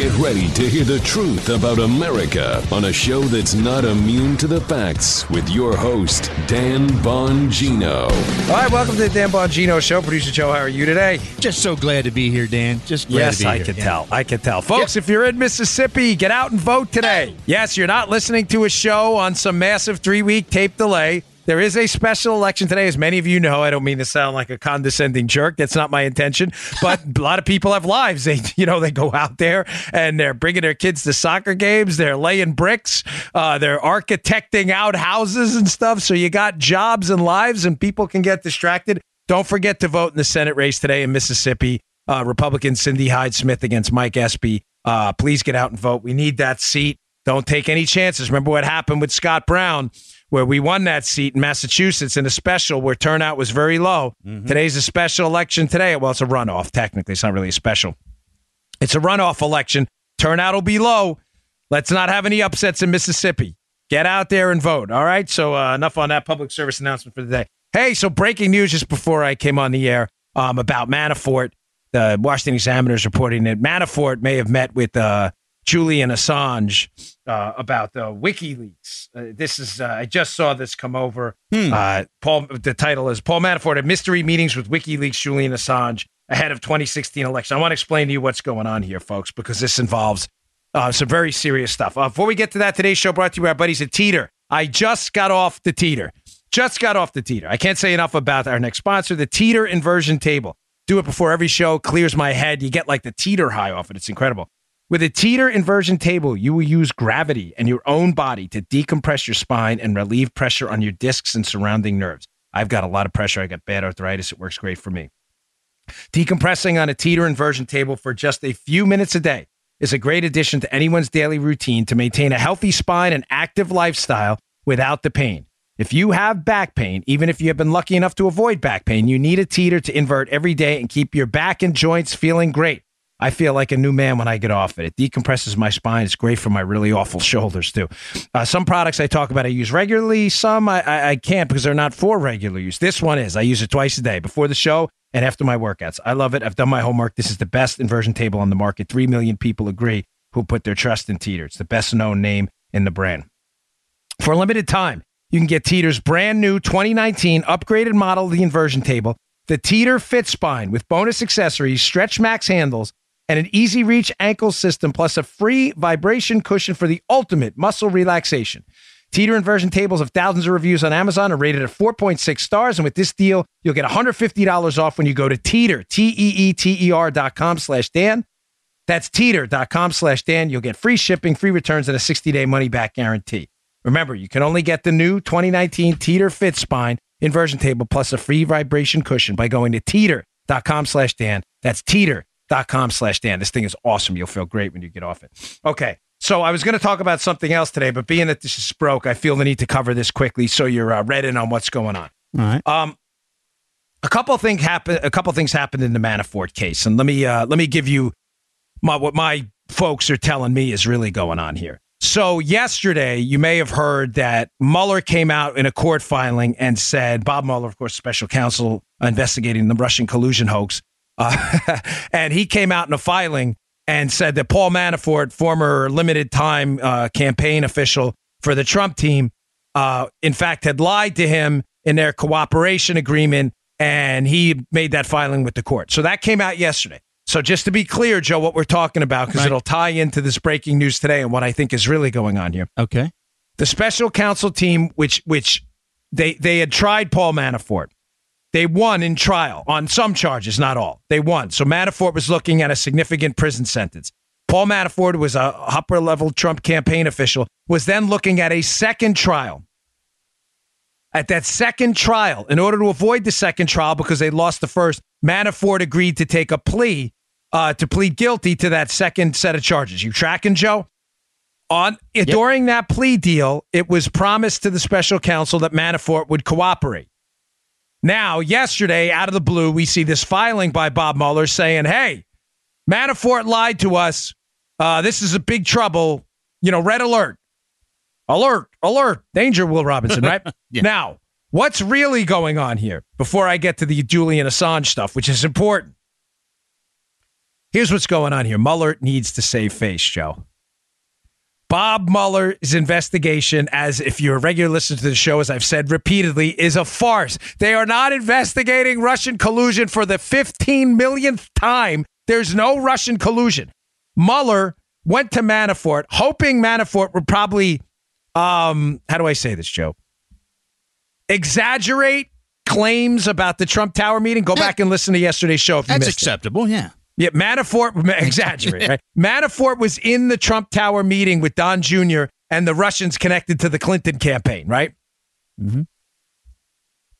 Get ready to hear the truth about America on a show that's not immune to the facts with your host, Dan Bongino. All right, welcome to the Dan Bongino Show. Producer Joe, how are you today? Just so glad to be here, Dan. Just glad yes, to be I here. can Yeah. tell. I can tell. Folks, if you're in Mississippi, get out and vote today. Yes, you're not listening to a show on some massive three week tape delay. There is a special election today, as many of you know. I don't mean to sound like a condescending jerk. That's not my intention. But a lot of people have lives. They, you know, they go out there and they're bringing their kids to soccer games. They're laying bricks. Uh, they're architecting out houses and stuff. So you got jobs and lives, and people can get distracted. Don't forget to vote in the Senate race today in Mississippi. Uh, Republican Cindy Hyde Smith against Mike Espy. Uh, please get out and vote. We need that seat. Don't take any chances. Remember what happened with Scott Brown, where we won that seat in Massachusetts in a special where turnout was very low. Today's a special election today. Well, it's a runoff, technically. It's not really a special. It's a runoff election. Turnout will be low. Let's not have any upsets in Mississippi. Get out there and vote. All right. So uh, enough on that public service announcement for the day. Hey, so breaking news just before I came on the air um, about Manafort. The Washington Examiner is reporting that Manafort may have met with uh, Julian Assange uh, about the WikiLeaks. Uh, this is uh, I just saw this come over. Uh, Paul, the title is Paul Manafort at mystery meetings with WikiLeaks Julian Assange ahead of 2016 election. I want to explain to you what's going on here, folks, because this involves uh, some very serious stuff. Uh, before we get to that, today's show brought to you by our buddies at Teeter. I just got off the Teeter. Just got off the Teeter. I can't say enough about our next sponsor, the Teeter Inversion Table. Do it before every show, clears my head. You get like the teeter high off it. It's incredible. With a teeter inversion table, you will use gravity and your own body to decompress your spine and relieve pressure on your discs and surrounding nerves. I've got a lot of pressure. I got bad arthritis. It works great for me. Decompressing on a teeter inversion table for just a few minutes a day is a great addition to anyone's daily routine to maintain a healthy spine and active lifestyle without the pain. If you have back pain, even if you have been lucky enough to avoid back pain, you need a teeter to invert every day and keep your back and joints feeling great. I feel like a new man when I get off it. It decompresses my spine. It's great for my really awful shoulders too. Uh, some products I talk about I use regularly. Some I, I, I can't because they're not for regular use. This one is. I use it twice a day before the show and after my workouts. I love it. I've done my homework. This is the best inversion table on the market. Three million people agree who put their trust in Teeter. It's the best known name in the brand. For a limited time, you can get Teeter's brand new 2019 upgraded model of the inversion table, the Teeter Fit Spine with bonus accessories, Stretch Max handles, and an easy reach ankle system, plus a free vibration cushion for the ultimate muscle relaxation. Teeter inversion tables have thousands of reviews on Amazon are rated at 4.6 stars. And with this deal, you'll get $150 off when you go to teeter, T-E-E-T-E-R dot com slash Dan. That's teeter.com slash Dan. You'll get free shipping, free returns, and a 60-day money-back guarantee. Remember, you can only get the new 2019 Teeter Fit Spine inversion table plus a free vibration cushion by going to teeter.com slash Dan. That's teeter.com slash Dan. This thing is awesome. You'll feel great when you get off it. Okay. So I was going to talk about something else today, but being that this is broke, I feel the need to cover this quickly so you're uh, read in on what's going on. All right. Um, a couple of things happened. A couple things happened in the Manafort case, and let me uh, let me give you my what my folks are telling me is really going on here. So yesterday, you may have heard that Mueller came out in a court filing and said Bob Mueller, of course, special counsel investigating the Russian collusion hoax, uh, and he came out in a filing and said that Paul Manafort, former limited time uh, campaign official for the Trump team, uh, in fact, had lied to him in their cooperation agreement, and he made that filing with the court. So that came out yesterday. So just to be clear, Joe, what we're talking about, because Right. it'll tie into this breaking news today and what I think is really going on here. Okay. The special counsel team, which which they they had tried Paul Manafort. They won in trial on some charges, not all. They won. So Manafort was looking at a significant prison sentence. Paul Manafort was a upper level Trump campaign official, was then looking at a second trial. At that second trial, in order to avoid the second trial because they lost the first, Manafort agreed to take a plea uh, to plead guilty to that second set of charges. You tracking, Joe? On during that plea deal, it was promised to the special counsel that Manafort would cooperate. Now, yesterday, out of the blue, we see this filing by Bob Mueller saying, "Hey, Manafort lied to us. Uh, this is a big trouble. You know, red alert, alert, alert, danger." Will Robinson, right? Yeah. Now, what's really going on here? Before I get to the Julian Assange stuff, which is important, Here's what's going on here. Mueller needs to save face, Joe. Bob Mueller's investigation, as if you're a regular listener to the show, as I've said repeatedly, is a farce. They are not investigating Russian collusion for the 15 millionth time. There's no Russian collusion. Mueller went to Manafort, hoping Manafort would probably, um, how do I say this, Joe? Exaggerate claims about the Trump Tower meeting. Go back and listen to yesterday's show if you That's missed it. acceptable. Yeah. Yeah, Manafort, exaggerate, right? Manafort was in the Trump Tower meeting with Don Jr. and the Russians connected to the Clinton campaign, right? Mhm.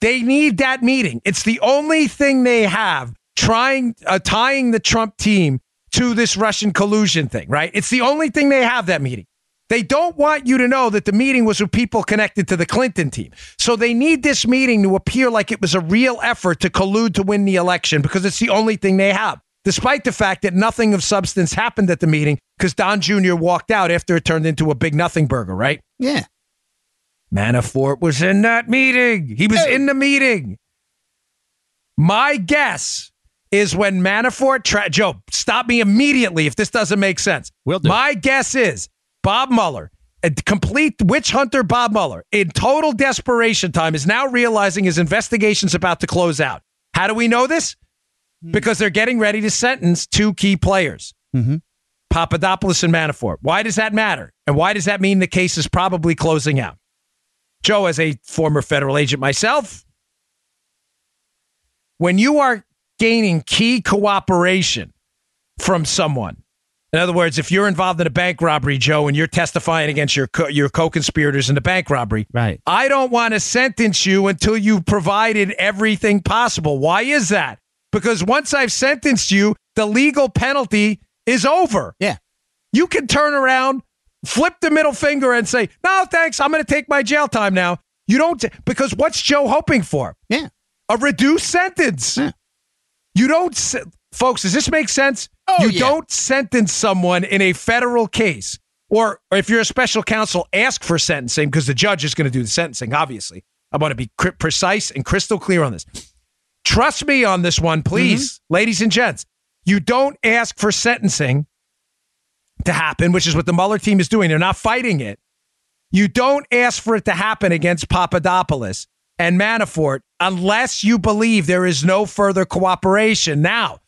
They need that meeting. It's the only thing they have trying, uh, tying the Trump team to this Russian collusion thing, right? It's the only thing they have that meeting. They don't want you to know that the meeting was with people connected to the Clinton team. So they need this meeting to appear like it was a real effort to collude to win the election because it's the only thing they have despite the fact that nothing of substance happened at the meeting because Don Jr. walked out after it turned into a big nothing burger, right? Yeah. Manafort was in that meeting. He was in the meeting. My guess is when Manafort, tra- Joe, stop me immediately if this doesn't make sense. Will do. My guess is Bob Mueller, a complete witch hunter Bob Mueller, in total desperation time, is now realizing his investigation's about to close out. How do we know this? Because they're getting ready to sentence two key players. Mm-hmm. Papadopoulos and Manafort. Why does that matter? And why does that mean the case is probably closing out? Joe, as a former federal agent myself, when you are gaining key cooperation from someone, in other words, if you're involved in a bank robbery, Joe, and you're testifying against your co- your co-conspirators in the bank robbery, Right. I don't want to sentence you until you've provided everything possible. Why is that? Because once I've sentenced you, the legal penalty is over. Yeah. You can turn around, flip the middle finger, and say, "No, thanks. I'm going to take my jail time now." You don't because what's Joe hoping for? Yeah. A reduced sentence. Yeah. You don't, folks. Does this make sense? Oh, you yeah. don't sentence someone in a federal case, or, or if you're a special counsel, ask for sentencing because the judge is going to do the sentencing. Obviously, I want to be cri- precise and crystal clear on this. Trust me on this one, please, Mm-hmm. ladies and gents. You don't ask for sentencing to happen, which is what the Mueller team is doing. They're not fighting it. You don't ask for it to happen against Papadopoulos and Manafort unless you believe there is no further cooperation. Now,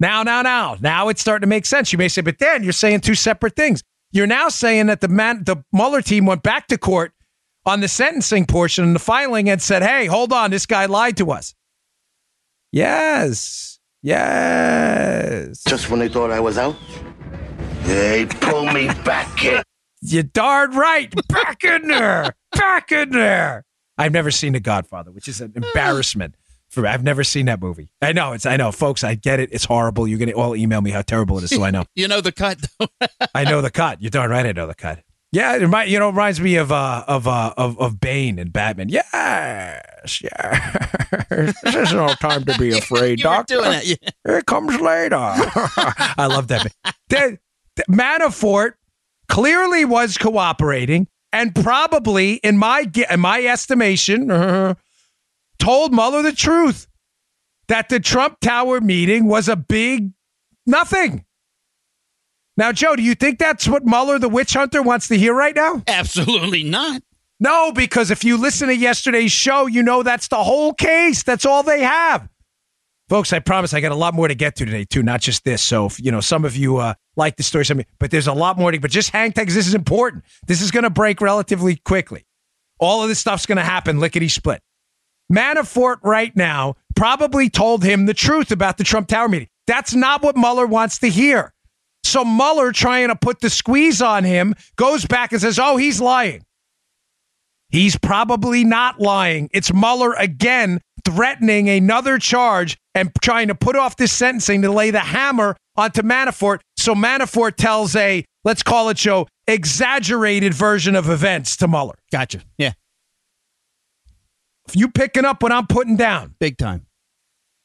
now, now, now, now it's starting to make sense. You may say, but then you're saying two separate things. You're now saying that the man, the Mueller team went back to court on the sentencing portion and the filing and said, hey, hold on, this guy lied to us. Yes. Yes. Just when they thought I was out, they pull me back in. You darn right. Back in there. Back in there. I've never seen The Godfather, which is an mm. embarrassment for me. I've never seen that movie. I know it's. I know, folks. I get it. It's horrible. You're gonna all email me how terrible it is, so I know. You know the cut, though. I know the cut. You're darn right. I know the cut. Yeah, it remind, you know, reminds me of uh of uh of of Bane and Batman. Yes, yes. this is no time to be afraid, you Doctor. doing it. Yeah. It comes later. I love that. The, the Manafort clearly was cooperating and probably, in my in my estimation, uh, told Mueller the truth that the Trump Tower meeting was a big nothing. Now, Joe, do you think that's what Mueller, the witch hunter, wants to hear right now? Absolutely not. No, because if you listen to yesterday's show, you know that's the whole case. That's all they have. Folks, I promise I got a lot more to get to today, too, not just this. So, if, you know, some of you uh, like the story, some, but there's a lot more to, but just hang tight because this is important. This is going to break relatively quickly. All of this stuff's going to happen lickety split. Manafort right now probably told him the truth about the Trump Tower meeting. That's not what Mueller wants to hear. So Mueller trying to put the squeeze on him goes back and says, "Oh, he's lying." He's probably not lying. It's Mueller again threatening another charge and trying to put off this sentencing to lay the hammer onto Manafort. So Manafort tells a, let's call it Joe, exaggerated version of events to Mueller. Gotcha. Yeah. If you picking up what I'm putting down. Big time.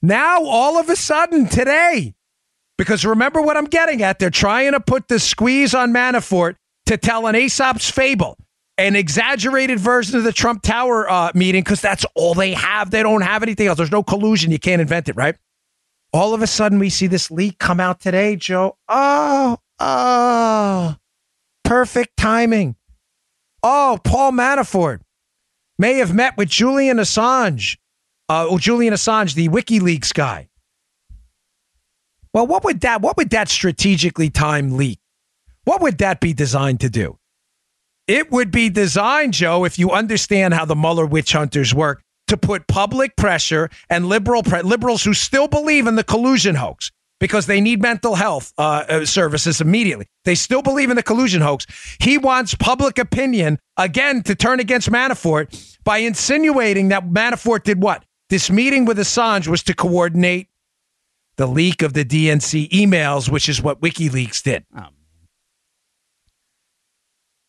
Now, all of a sudden, today, because remember what I'm getting at, they're trying to put the squeeze on Manafort to tell an Aesop's fable, an exaggerated version of the Trump Tower uh, meeting, because that's all they have. They don't have anything else. There's no collusion. You can't invent it, right? All of a sudden, we see this leak come out today, Joe. Oh, oh, perfect timing. Oh, Paul Manafort may have met with Julian Assange, uh, Julian Assange, the WikiLeaks guy. Well, what would that what would that strategically timed leak? What would that be designed to do? It would be designed, Joe, if you understand how the Mueller witch hunters work, to put public pressure and liberal pre- liberals who still believe in the collusion hoax because they need mental health uh, uh, services immediately. They still believe in the collusion hoax. He wants public opinion again to turn against Manafort by insinuating that Manafort did what? This meeting with Assange was to coordinate the leak of the DNC emails, which is what WikiLeaks did. Oh,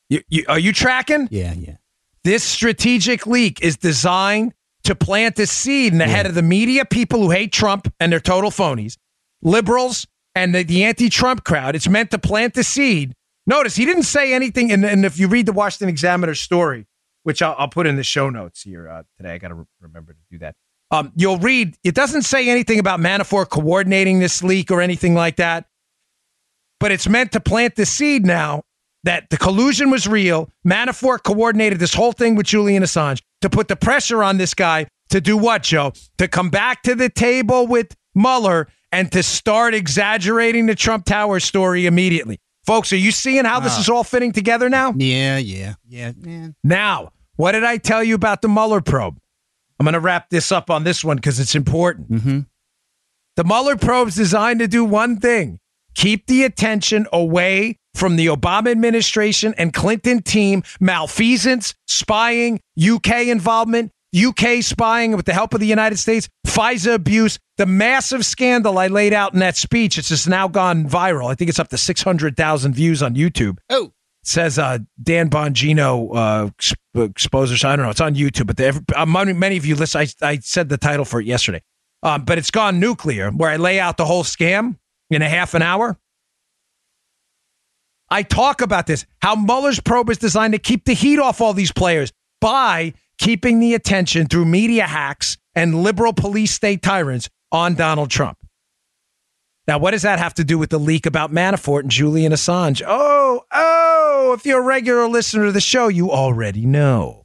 You, you, are you tracking? yeah, yeah. This strategic leak is designed to plant a seed in the head of the media people who hate Trump and they're total phonies, liberals, and the, the anti Trump crowd. It's meant to plant the seed. Notice he didn't say anything. And, and if you read the Washington Examiner story, which I'll, I'll put in the show notes here uh, today, I got to re- remember to do that. Um, you'll read, it doesn't say anything about Manafort coordinating this leak or anything like that, but it's meant to plant the seed now that the collusion was real. Manafort coordinated this whole thing with Julian Assange to put the pressure on this guy to do what, Joe? To come back to the table with Mueller and to start exaggerating the Trump Tower story immediately. Folks, are you seeing how this is all fitting together now? Yeah, yeah, yeah, man. Now, what did I tell you about the Mueller probe? I'm going to wrap this up on this one because it's important. Mm-hmm. The Mueller probe's designed to do one thing keep the attention away from the Obama administration and Clinton team malfeasance, spying, UK involvement, UK spying with the help of the United States, FISA abuse, the massive scandal I laid out in that speech. It's just now gone viral. I think it's up to 600,000 views on YouTube. Oh, says uh, Dan Bongino uh. I don't know. It's on YouTube, but the, uh, many, many of you listen. I, I said the title for it yesterday, um, but it's gone nuclear, where I lay out the whole scam in a half an hour. I talk about this how Mueller's probe is designed to keep the heat off all these players by keeping the attention through media hacks and liberal police state tyrants on Donald Trump. Now, what does that have to do with the leak about Manafort and Julian Assange? Oh, oh, if you're a regular listener to the show, you already know.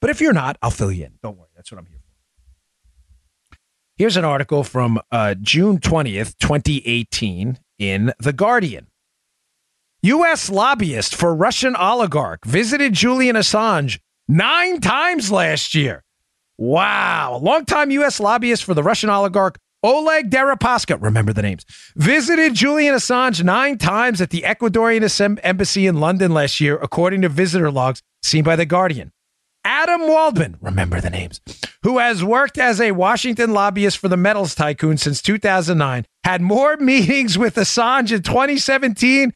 But if you're not, I'll fill you in. Don't worry. That's what I'm here for. Here's an article from uh, June 20th, 2018, in The Guardian. U.S. lobbyist for Russian oligarch visited Julian Assange nine times last year. Wow. A longtime U.S. lobbyist for the Russian oligarch Oleg Deripaska, remember the names, visited Julian Assange nine times at the Ecuadorian embassy in London last year, according to visitor logs seen by The Guardian. Adam Waldman, remember the names, who has worked as a Washington lobbyist for the metals tycoon since 2009, had more meetings with Assange in 2017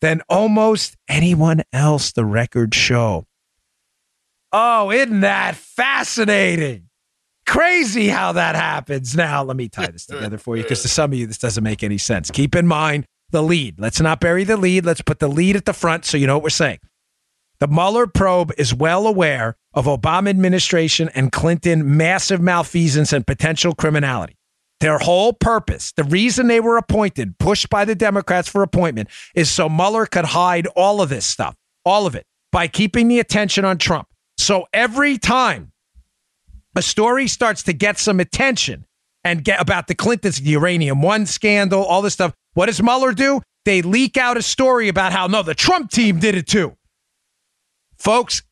than almost anyone else, the records show. Oh, isn't that fascinating? Crazy how that happens. Now, let me tie this together for you because to some of you, this doesn't make any sense. Keep in mind the lead. Let's not bury the lead. Let's put the lead at the front so you know what we're saying. The Mueller probe is well aware of Obama administration and Clinton massive malfeasance and potential criminality. Their whole purpose, the reason they were appointed, pushed by the Democrats for appointment, is so Mueller could hide all of this stuff, all of it, by keeping the attention on Trump. So every time a story starts to get some attention and get about the Clintons, the uranium one scandal, all this stuff, what does Mueller do? They leak out a story about how no, the Trump team did it too. Folks,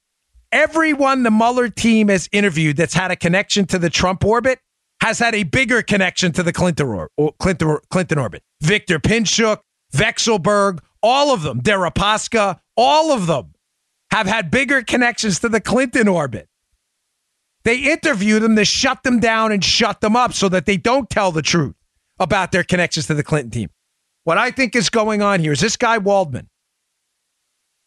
everyone the Mueller team has interviewed that's had a connection to the Trump orbit has had a bigger connection to the Clinton, or, Clinton, Clinton orbit. Victor Pinchuk, Vekselberg, all of them, Deripaska, all of them have had bigger connections to the Clinton orbit. They interview them to shut them down and shut them up so that they don't tell the truth about their connections to the Clinton team. What I think is going on here is this guy Waldman,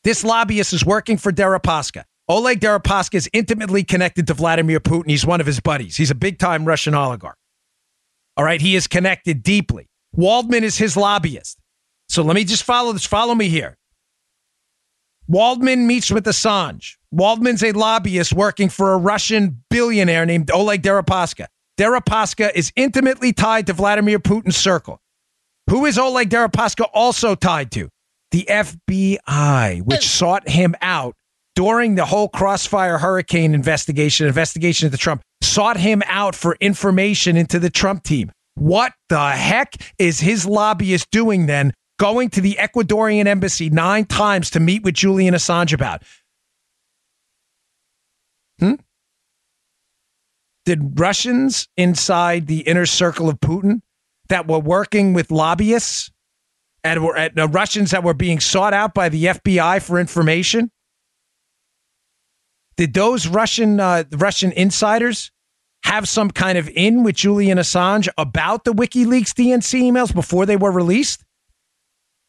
this lobbyist is working for Deripaska. Oleg Deripaska is intimately connected to Vladimir Putin. He's one of his buddies. He's a big time Russian oligarch. All right. He is connected deeply. Waldman is his lobbyist. So let me just follow this. Follow me here. Waldman meets with Assange. Waldman's a lobbyist working for a Russian billionaire named Oleg Deripaska. Deripaska is intimately tied to Vladimir Putin's circle. Who is Oleg Deripaska also tied to? The FBI, which sought him out during the whole Crossfire Hurricane investigation, investigation of the Trump, sought him out for information into the Trump team. What the heck is his lobbyist doing then, going to the Ecuadorian embassy nine times to meet with Julian Assange about? Hmm? Did Russians inside the inner circle of Putin that were working with lobbyists and were at, uh, Russians that were being sought out by the FBI for information? Did those Russian uh, Russian insiders have some kind of in with Julian Assange about the WikiLeaks DNC emails before they were released?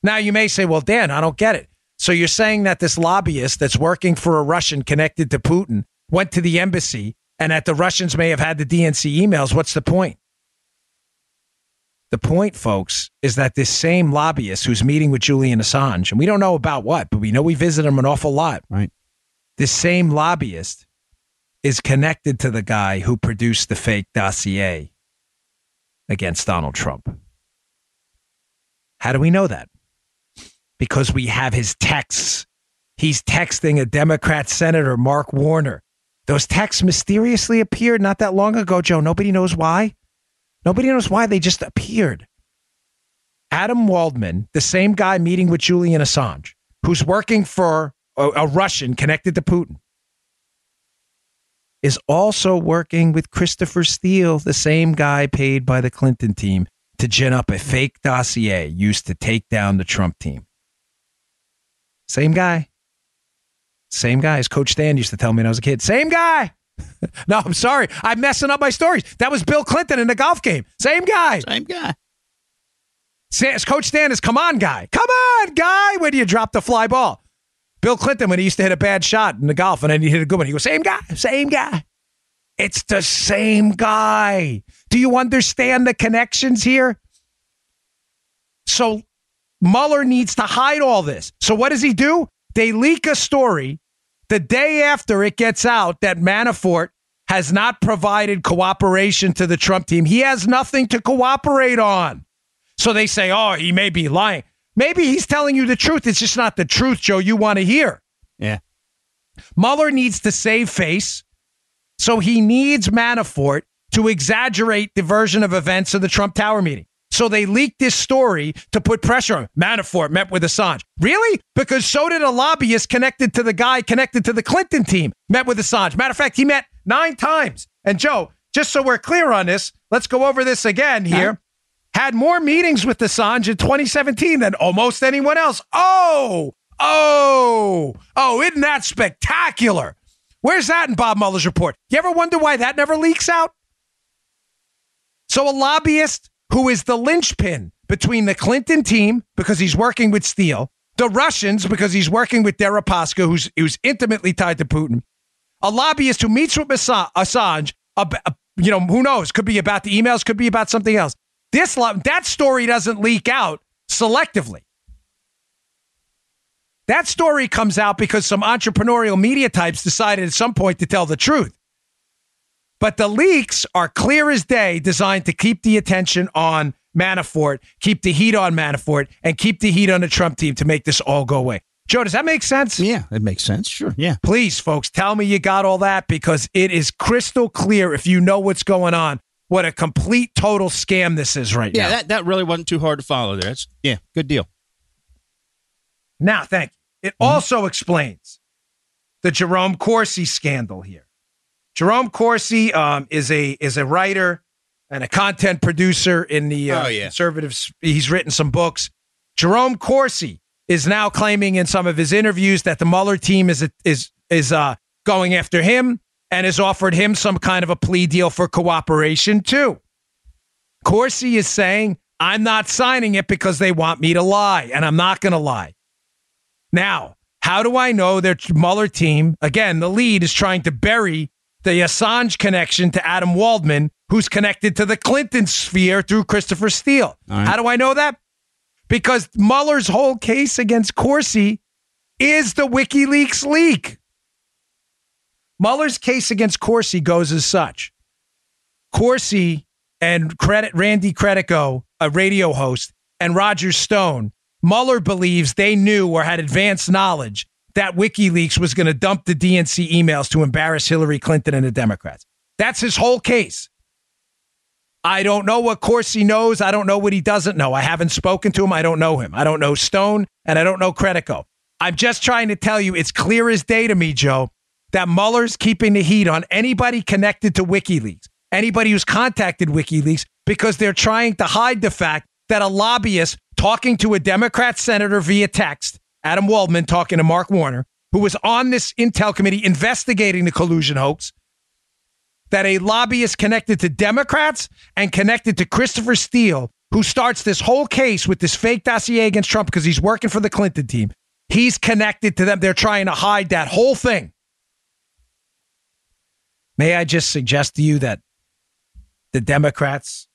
Now you may say, "Well, Dan, I don't get it." So you're saying that this lobbyist that's working for a Russian connected to Putin went to the embassy and that the Russians may have had the DNC emails. What's the point? The point, folks, is that this same lobbyist who's meeting with Julian Assange, and we don't know about what, but we know we visit him an awful lot. Right. This same lobbyist is connected to the guy who produced the fake dossier against Donald Trump. How do we know that? Because we have his texts. He's texting a Democrat Senator, Mark Warner. Those texts mysteriously appeared not that long ago, Joe. Nobody knows why. Nobody knows why they just appeared. Adam Waldman, the same guy meeting with Julian Assange, who's working for a, a Russian connected to Putin, is also working with Christopher Steele, the same guy paid by the Clinton team to gin up a fake dossier used to take down the Trump team. Same guy. Same guy as Coach Stan used to tell me when I was a kid. Same guy. no, I'm sorry. I'm messing up my stories. That was Bill Clinton in the golf game. Same guy. Same guy. As Coach Stan is come on, guy. Come on, guy. When do you drop the fly ball? Bill Clinton, when he used to hit a bad shot in the golf and then he hit a good one, he goes, same guy, same guy. It's the same guy. Do you understand the connections here? So Mueller needs to hide all this. So what does he do? They leak a story the day after it gets out that Manafort has not provided cooperation to the Trump team. He has nothing to cooperate on. So they say, oh, he may be lying. Maybe he's telling you the truth. It's just not the truth, Joe, you want to hear. Yeah. Mueller needs to save face. So he needs Manafort to exaggerate the version of events of the Trump Tower meeting. So they leaked this story to put pressure on. Manafort met with Assange. Really? Because so did a lobbyist connected to the guy connected to the Clinton team met with Assange. Matter of fact, he met nine times. And Joe, just so we're clear on this, let's go over this again here. Had more meetings with Assange in 2017 than almost anyone else. Oh, oh, oh, isn't that spectacular? Where's that in Bob Mueller's report? You ever wonder why that never leaks out? So a lobbyist who is the linchpin between the Clinton team because he's working with Steele, the Russians because he's working with Deripaska, who's who's intimately tied to Putin, a lobbyist who meets with Assange. you know, who knows? Could be about the emails, could be about something else. This that story doesn't leak out selectively. That story comes out because some entrepreneurial media types decided at some point to tell the truth. But the leaks are clear as day, designed to keep the attention on Manafort, keep the heat on Manafort, and keep the heat on the Trump team to make this all go away. Joe, does that make sense? Yeah, it makes sense. Sure. Yeah. Please, folks, tell me you got all that because it is crystal clear if you know what's going on. What a complete total scam this is right yeah, now. Yeah, that, that really wasn't too hard to follow there. That's, yeah, good deal. Now, thank you. It mm-hmm. also explains the Jerome Corsi scandal here. Jerome Corsi um, is a is a writer and a content producer in the uh, oh, yeah. conservatives. He's written some books. Jerome Corsi is now claiming in some of his interviews that the Mueller team is is is uh, going after him and has offered him some kind of a plea deal for cooperation too. Corsi is saying, "I'm not signing it because they want me to lie, and I'm not going to lie." Now, how do I know their Mueller team? Again, the lead is trying to bury the Assange connection to Adam Waldman, who's connected to the Clinton sphere through Christopher Steele. Right. How do I know that? Because Mueller's whole case against Corsi is the WikiLeaks leak. Mueller's case against Corsi goes as such. Corsi and credit Randy Credico, a radio host, and Roger Stone, Mueller believes they knew or had advanced knowledge that WikiLeaks was going to dump the DNC emails to embarrass Hillary Clinton and the Democrats. That's his whole case. I don't know what Corsi knows. I don't know what he doesn't know. I haven't spoken to him. I don't know him. I don't know Stone, and I don't know Credico. I'm just trying to tell you it's clear as day to me, Joe, that Mueller's keeping the heat on anybody connected to WikiLeaks, anybody who's contacted WikiLeaks, because they're trying to hide the fact that a lobbyist talking to a Democrat senator via text, Adam Waldman talking to Mark Warner, who was on this intel committee investigating the collusion hoax, that a lobbyist connected to Democrats and connected to Christopher Steele, who starts this whole case with this fake dossier against Trump because he's working for the Clinton team. He's connected to them. They're trying to hide that whole thing. May I just suggest to you that the Democrats,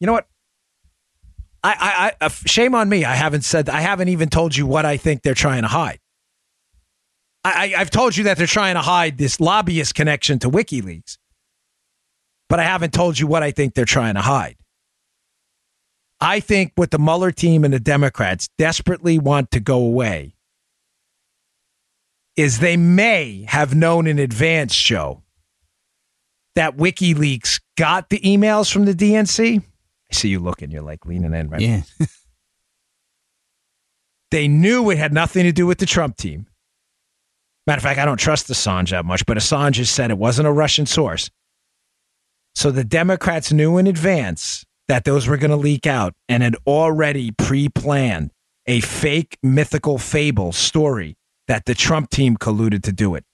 you know what? I, I, I, uh, shame on me. I haven't said, I haven't even told you what I think they're trying to hide. I, I've told you that they're trying to hide this lobbyist connection to WikiLeaks, but I haven't told you what I think they're trying to hide. I think what the Mueller team and the Democrats desperately want to go away is they may have known in advance, Joe, that WikiLeaks got the emails from the DNC. I see you looking. You're like leaning in right Yeah. They knew it had nothing to do with the Trump team. Matter of fact, I don't trust Assange that much, but Assange has said it wasn't a Russian source. So the Democrats knew in advance that those were going to leak out and had already pre planned a fake mythical fable story that the Trump team colluded to do it.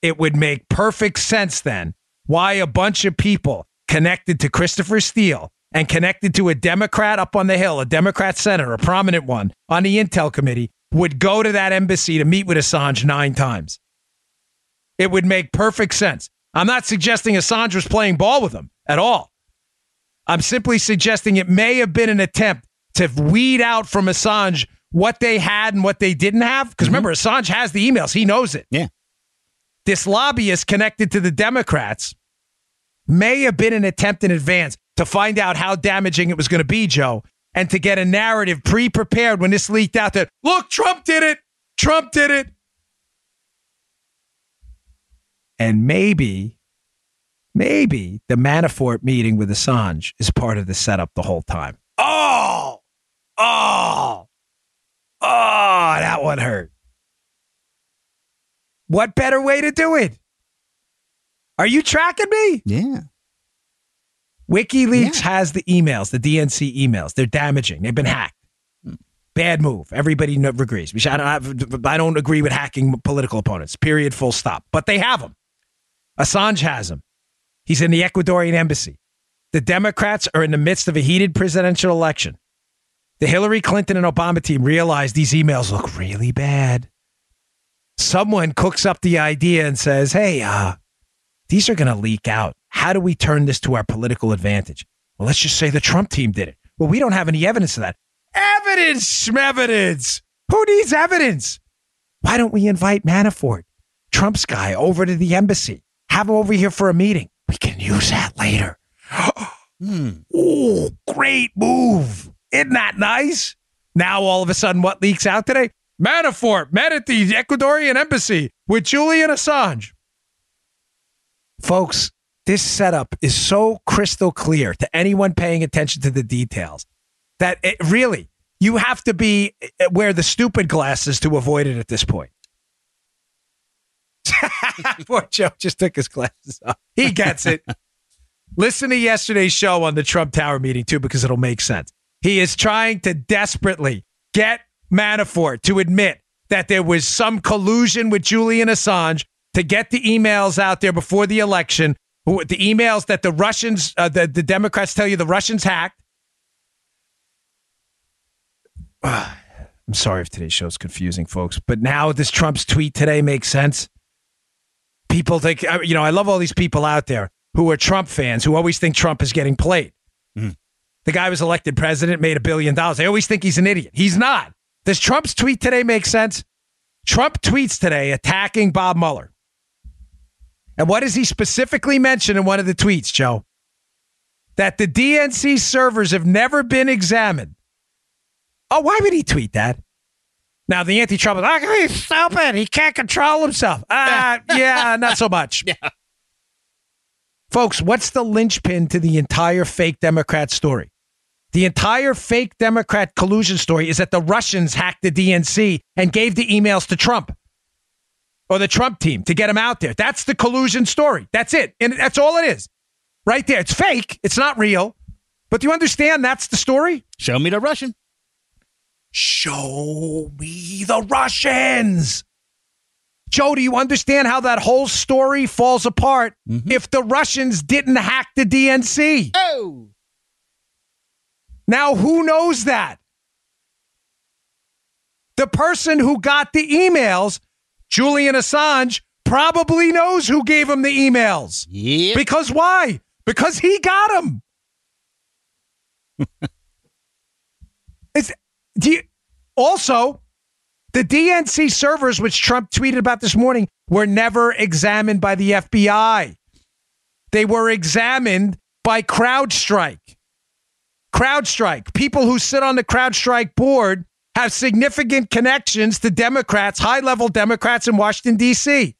It would make perfect sense then why a bunch of people connected to Christopher Steele and connected to a Democrat up on the Hill, a Democrat senator, a prominent one on the Intel Committee, would go to that embassy to meet with Assange nine times. It would make perfect sense. I'm not suggesting Assange was playing ball with them at all. I'm simply suggesting it may have been an attempt to weed out from Assange what they had and what they didn't have. Because mm-hmm. remember, Assange has the emails, he knows it. Yeah. This lobbyist connected to the Democrats may have been an attempt in advance to find out how damaging it was going to be, Joe, and to get a narrative pre prepared when this leaked out that, look, Trump did it. Trump did it. And maybe, maybe the Manafort meeting with Assange is part of the setup the whole time. Oh, oh, oh, that one hurt. What better way to do it? Are you tracking me? Yeah. WikiLeaks Yeah. has the emails, the DNC emails. They're damaging. They've been hacked. Bad move. Everybody agrees. I don't, I don't agree with hacking political opponents. Period. Full stop. But they have them. Assange has them. He's in the Ecuadorian embassy. The Democrats are in the midst of a heated presidential election. The Hillary Clinton and Obama team realize these emails look really bad. Someone cooks up the idea and says, "Hey, uh, these are going to leak out. How do we turn this to our political advantage? Well, let's just say the Trump team did it. Well, we don't have any evidence of that. Evidence, evidence. Who needs evidence? Why don't we invite Manafort, Trump's guy, over to the embassy? Have him over here for a meeting. We can use that later. Hmm. Oh, great move. Isn't that nice? Now, all of a sudden, what leaks out today? Manafort met at the Ecuadorian embassy with Julian Assange. Folks, this setup is so crystal clear to anyone paying attention to the details that it really, you have to be eh, wear the stupid glasses to avoid it at this point. Poor Joe just took his glasses off. He gets it. Listen to yesterday's show on the Trump Tower meeting, too, because it'll make sense. He is trying to desperately get Manafort to admit that there was some collusion with Julian Assange to get the emails out there before the election, the emails that the Russians, uh, the, the Democrats tell you the Russians hacked. I'm sorry if today's show is confusing, folks, but now this Trump's tweet today makes sense. People think, you know, I love all these people out there who are Trump fans who always think Trump is getting played. The guy was elected president, made a billion dollars. They always think he's an idiot. He's not. Does Trump's tweet today make sense? Trump tweets today attacking Bob Mueller. And what does he specifically mention in one of the tweets, Joe? That the DNC servers have never been examined. Oh, why would he tweet that? Now the anti-Trump is like, he's stupid. He can't control himself. Uh, yeah, not so much. Yeah. Folks, what's the linchpin to the entire fake Democrat story? The entire fake Democrat collusion story is that the Russians hacked the DNC and gave the emails to Trump or the Trump team to get him out there. That's the collusion story. That's it. And that's all it is. Right there. It's fake. It's not real. But do you understand that's the story? Show me the Russian. Show me the Russians. Joe, do you understand how that whole story falls apart mm-hmm. if the Russians didn't hack the DNC? Oh. Now, who knows that? The person who got the emails, Julian Assange, probably knows who gave him the emails. Yeah. Because why? Because he got them. it's do you, also the DNC servers, which Trump tweeted about this morning, were never examined by the FBI. They were examined by CrowdStrike. CrowdStrike, people who sit on the CrowdStrike board have significant connections to Democrats, high level Democrats in Washington, D.C.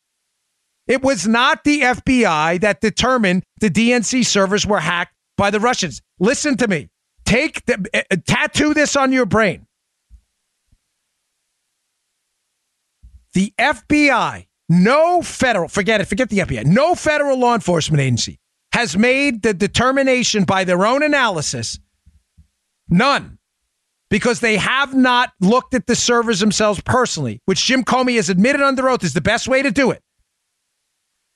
It was not the FBI that determined the DNC servers were hacked by the Russians. Listen to me. Take the uh, tattoo this on your brain. The FBI, no federal, forget it, forget the FBI, no federal law enforcement agency has made the determination by their own analysis, none, because they have not looked at the servers themselves personally, which Jim Comey has admitted under oath is the best way to do it.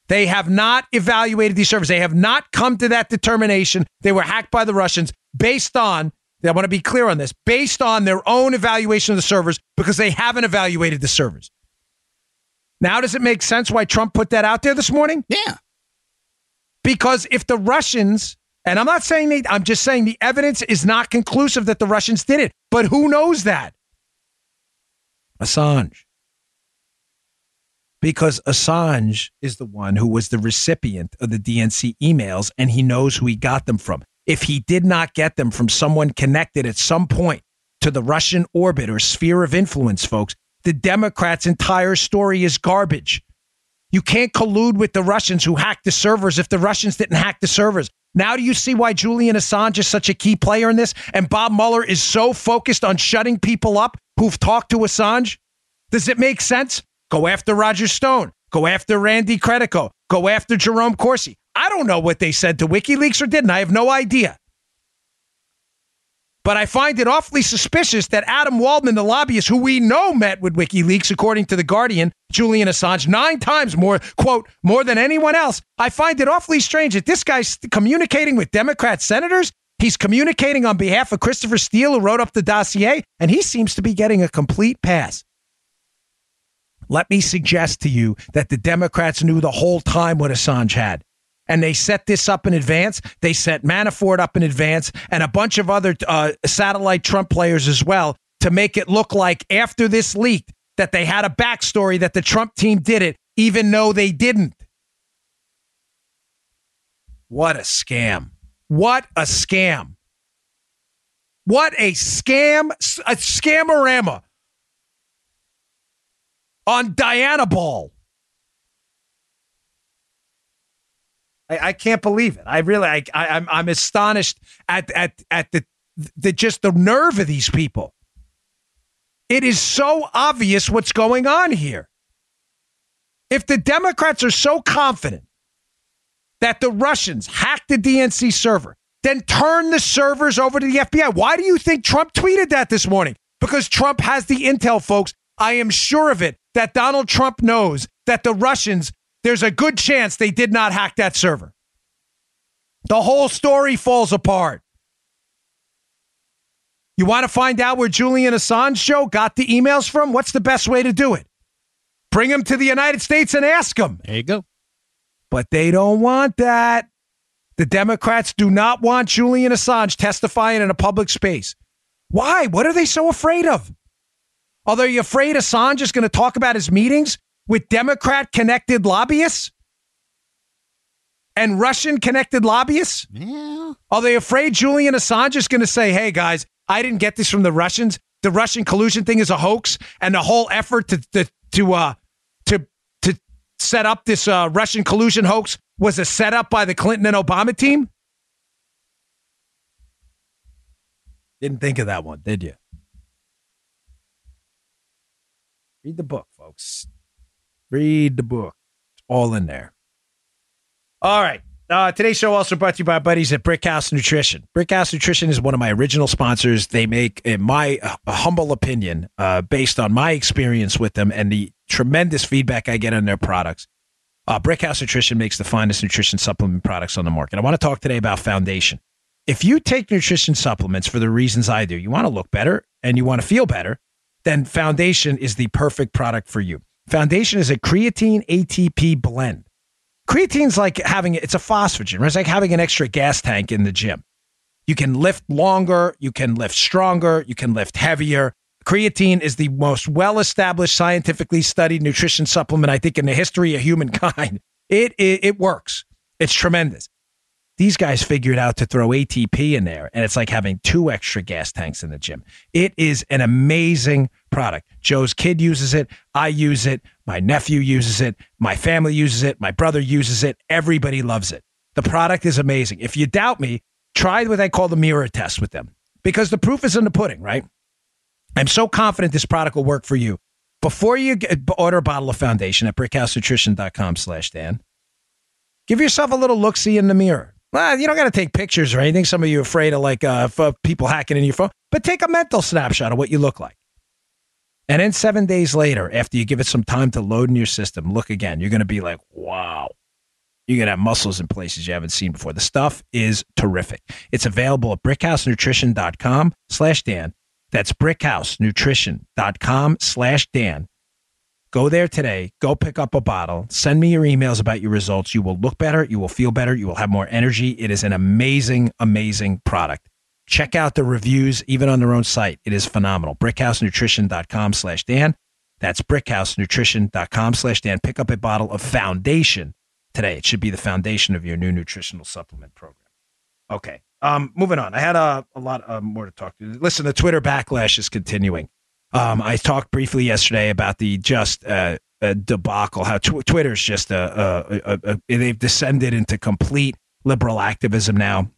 They have not evaluated these servers. They have not come to that determination. They were hacked by the Russians based on, I want to be clear on this, based on their own evaluation of the servers because they haven't evaluated the servers. Now, does it make sense why Trump put that out there this morning? Yeah. Because if the Russians, and I'm not saying they, I'm just saying the evidence is not conclusive that the Russians did it, but who knows that? Assange. Because Assange is the one who was the recipient of the DNC emails and he knows who he got them from. If he did not get them from someone connected at some point to the Russian orbit or sphere of influence, folks, the Democrats' entire story is garbage. You can't collude with the Russians who hacked the servers if the Russians didn't hack the servers. Now, do you see why Julian Assange is such a key player in this? And Bob Mueller is so focused on shutting people up who've talked to Assange? Does it make sense? Go after Roger Stone. Go after Randy Credico. Go after Jerome Corsi. I don't know what they said to WikiLeaks or didn't. I have no idea. But I find it awfully suspicious that Adam Waldman, the lobbyist who we know met with WikiLeaks, according to The Guardian, Julian Assange, nine times more, quote, more than anyone else. I find it awfully strange that this guy's communicating with Democrat senators. He's communicating on behalf of Christopher Steele, who wrote up the dossier, and he seems to be getting a complete pass. Let me suggest to you that the Democrats knew the whole time what Assange had and they set this up in advance. They set Manafort up in advance and a bunch of other uh, satellite Trump players as well to make it look like after this leaked that they had a backstory that the Trump team did it, even though they didn't. What a scam. What a scam. What a scam, a scamorama on Diana Ball. I, I can't believe it. I really, I, I, I'm, I'm astonished at at at the the just the nerve of these people. It is so obvious what's going on here. If the Democrats are so confident that the Russians hacked the DNC server, then turn the servers over to the FBI. Why do you think Trump tweeted that this morning? Because Trump has the intel, folks. I am sure of it that Donald Trump knows that the Russians there's a good chance they did not hack that server. The whole story falls apart. You want to find out where Julian Assange Joe got the emails from? What's the best way to do it? Bring him to the United States and ask him. There you go. But they don't want that. The Democrats do not want Julian Assange testifying in a public space. Why? What are they so afraid of? Are they afraid Assange is going to talk about his meetings with Democrat connected lobbyists? and Russian connected lobbyists? Yeah. Are they afraid Julian Assange is going to say, hey, guys, I didn't get this from the Russians? The Russian collusion thing is a hoax, and the whole effort to, to, to, uh, to, to set up this uh, Russian collusion hoax was a setup by the Clinton and Obama team? Didn't think of that one, did you? Read the book, folks. Read the book. It's all in there. All right. Uh, today's show also brought to you by buddies at Brickhouse Nutrition. Brickhouse Nutrition is one of my original sponsors. They make, in my uh, humble opinion, uh, based on my experience with them and the tremendous feedback I get on their products, uh, Brickhouse Nutrition makes the finest nutrition supplement products on the market. I want to talk today about Foundation. If you take nutrition supplements for the reasons I do, you want to look better and you want to feel better, then Foundation is the perfect product for you. Foundation is a creatine ATP blend. Creatine's like having it's a phosphagen, right? It's like having an extra gas tank in the gym. You can lift longer, you can lift stronger, you can lift heavier. Creatine is the most well established, scientifically studied nutrition supplement, I think, in the history of humankind. It, it, it works. It's tremendous. These guys figured out to throw ATP in there, and it's like having two extra gas tanks in the gym. It is an amazing product. Joe's kid uses it. I use it. My nephew uses it. My family uses it. My brother uses it. Everybody loves it. The product is amazing. If you doubt me, try what I call the mirror test with them because the proof is in the pudding, right? I'm so confident this product will work for you. Before you get, order a bottle of foundation at brickhousenutrition.com slash Dan, give yourself a little look-see in the mirror. Well, you don't got to take pictures or anything. Some of you are afraid of like uh, people hacking in your phone, but take a mental snapshot of what you look like. And then seven days later, after you give it some time to load in your system, look again. You're going to be like, wow. You're going to have muscles in places you haven't seen before. The stuff is terrific. It's available at brickhousenutrition.com slash Dan. That's brickhousenutrition.com slash Dan. Go there today. Go pick up a bottle. Send me your emails about your results. You will look better. You will feel better. You will have more energy. It is an amazing, amazing product. Check out the reviews, even on their own site. It is phenomenal. Brickhousenutrition.com slash Dan. That's brickhousenutrition.com slash Dan. Pick up a bottle of Foundation today. It should be the foundation of your new nutritional supplement program. Okay. Um, moving on. I had a, a lot uh, more to talk to. Listen, the Twitter backlash is continuing. Um, I talked briefly yesterday about the just uh, debacle, how tw- Twitter's just a, a, a, a, they've descended into complete liberal activism now.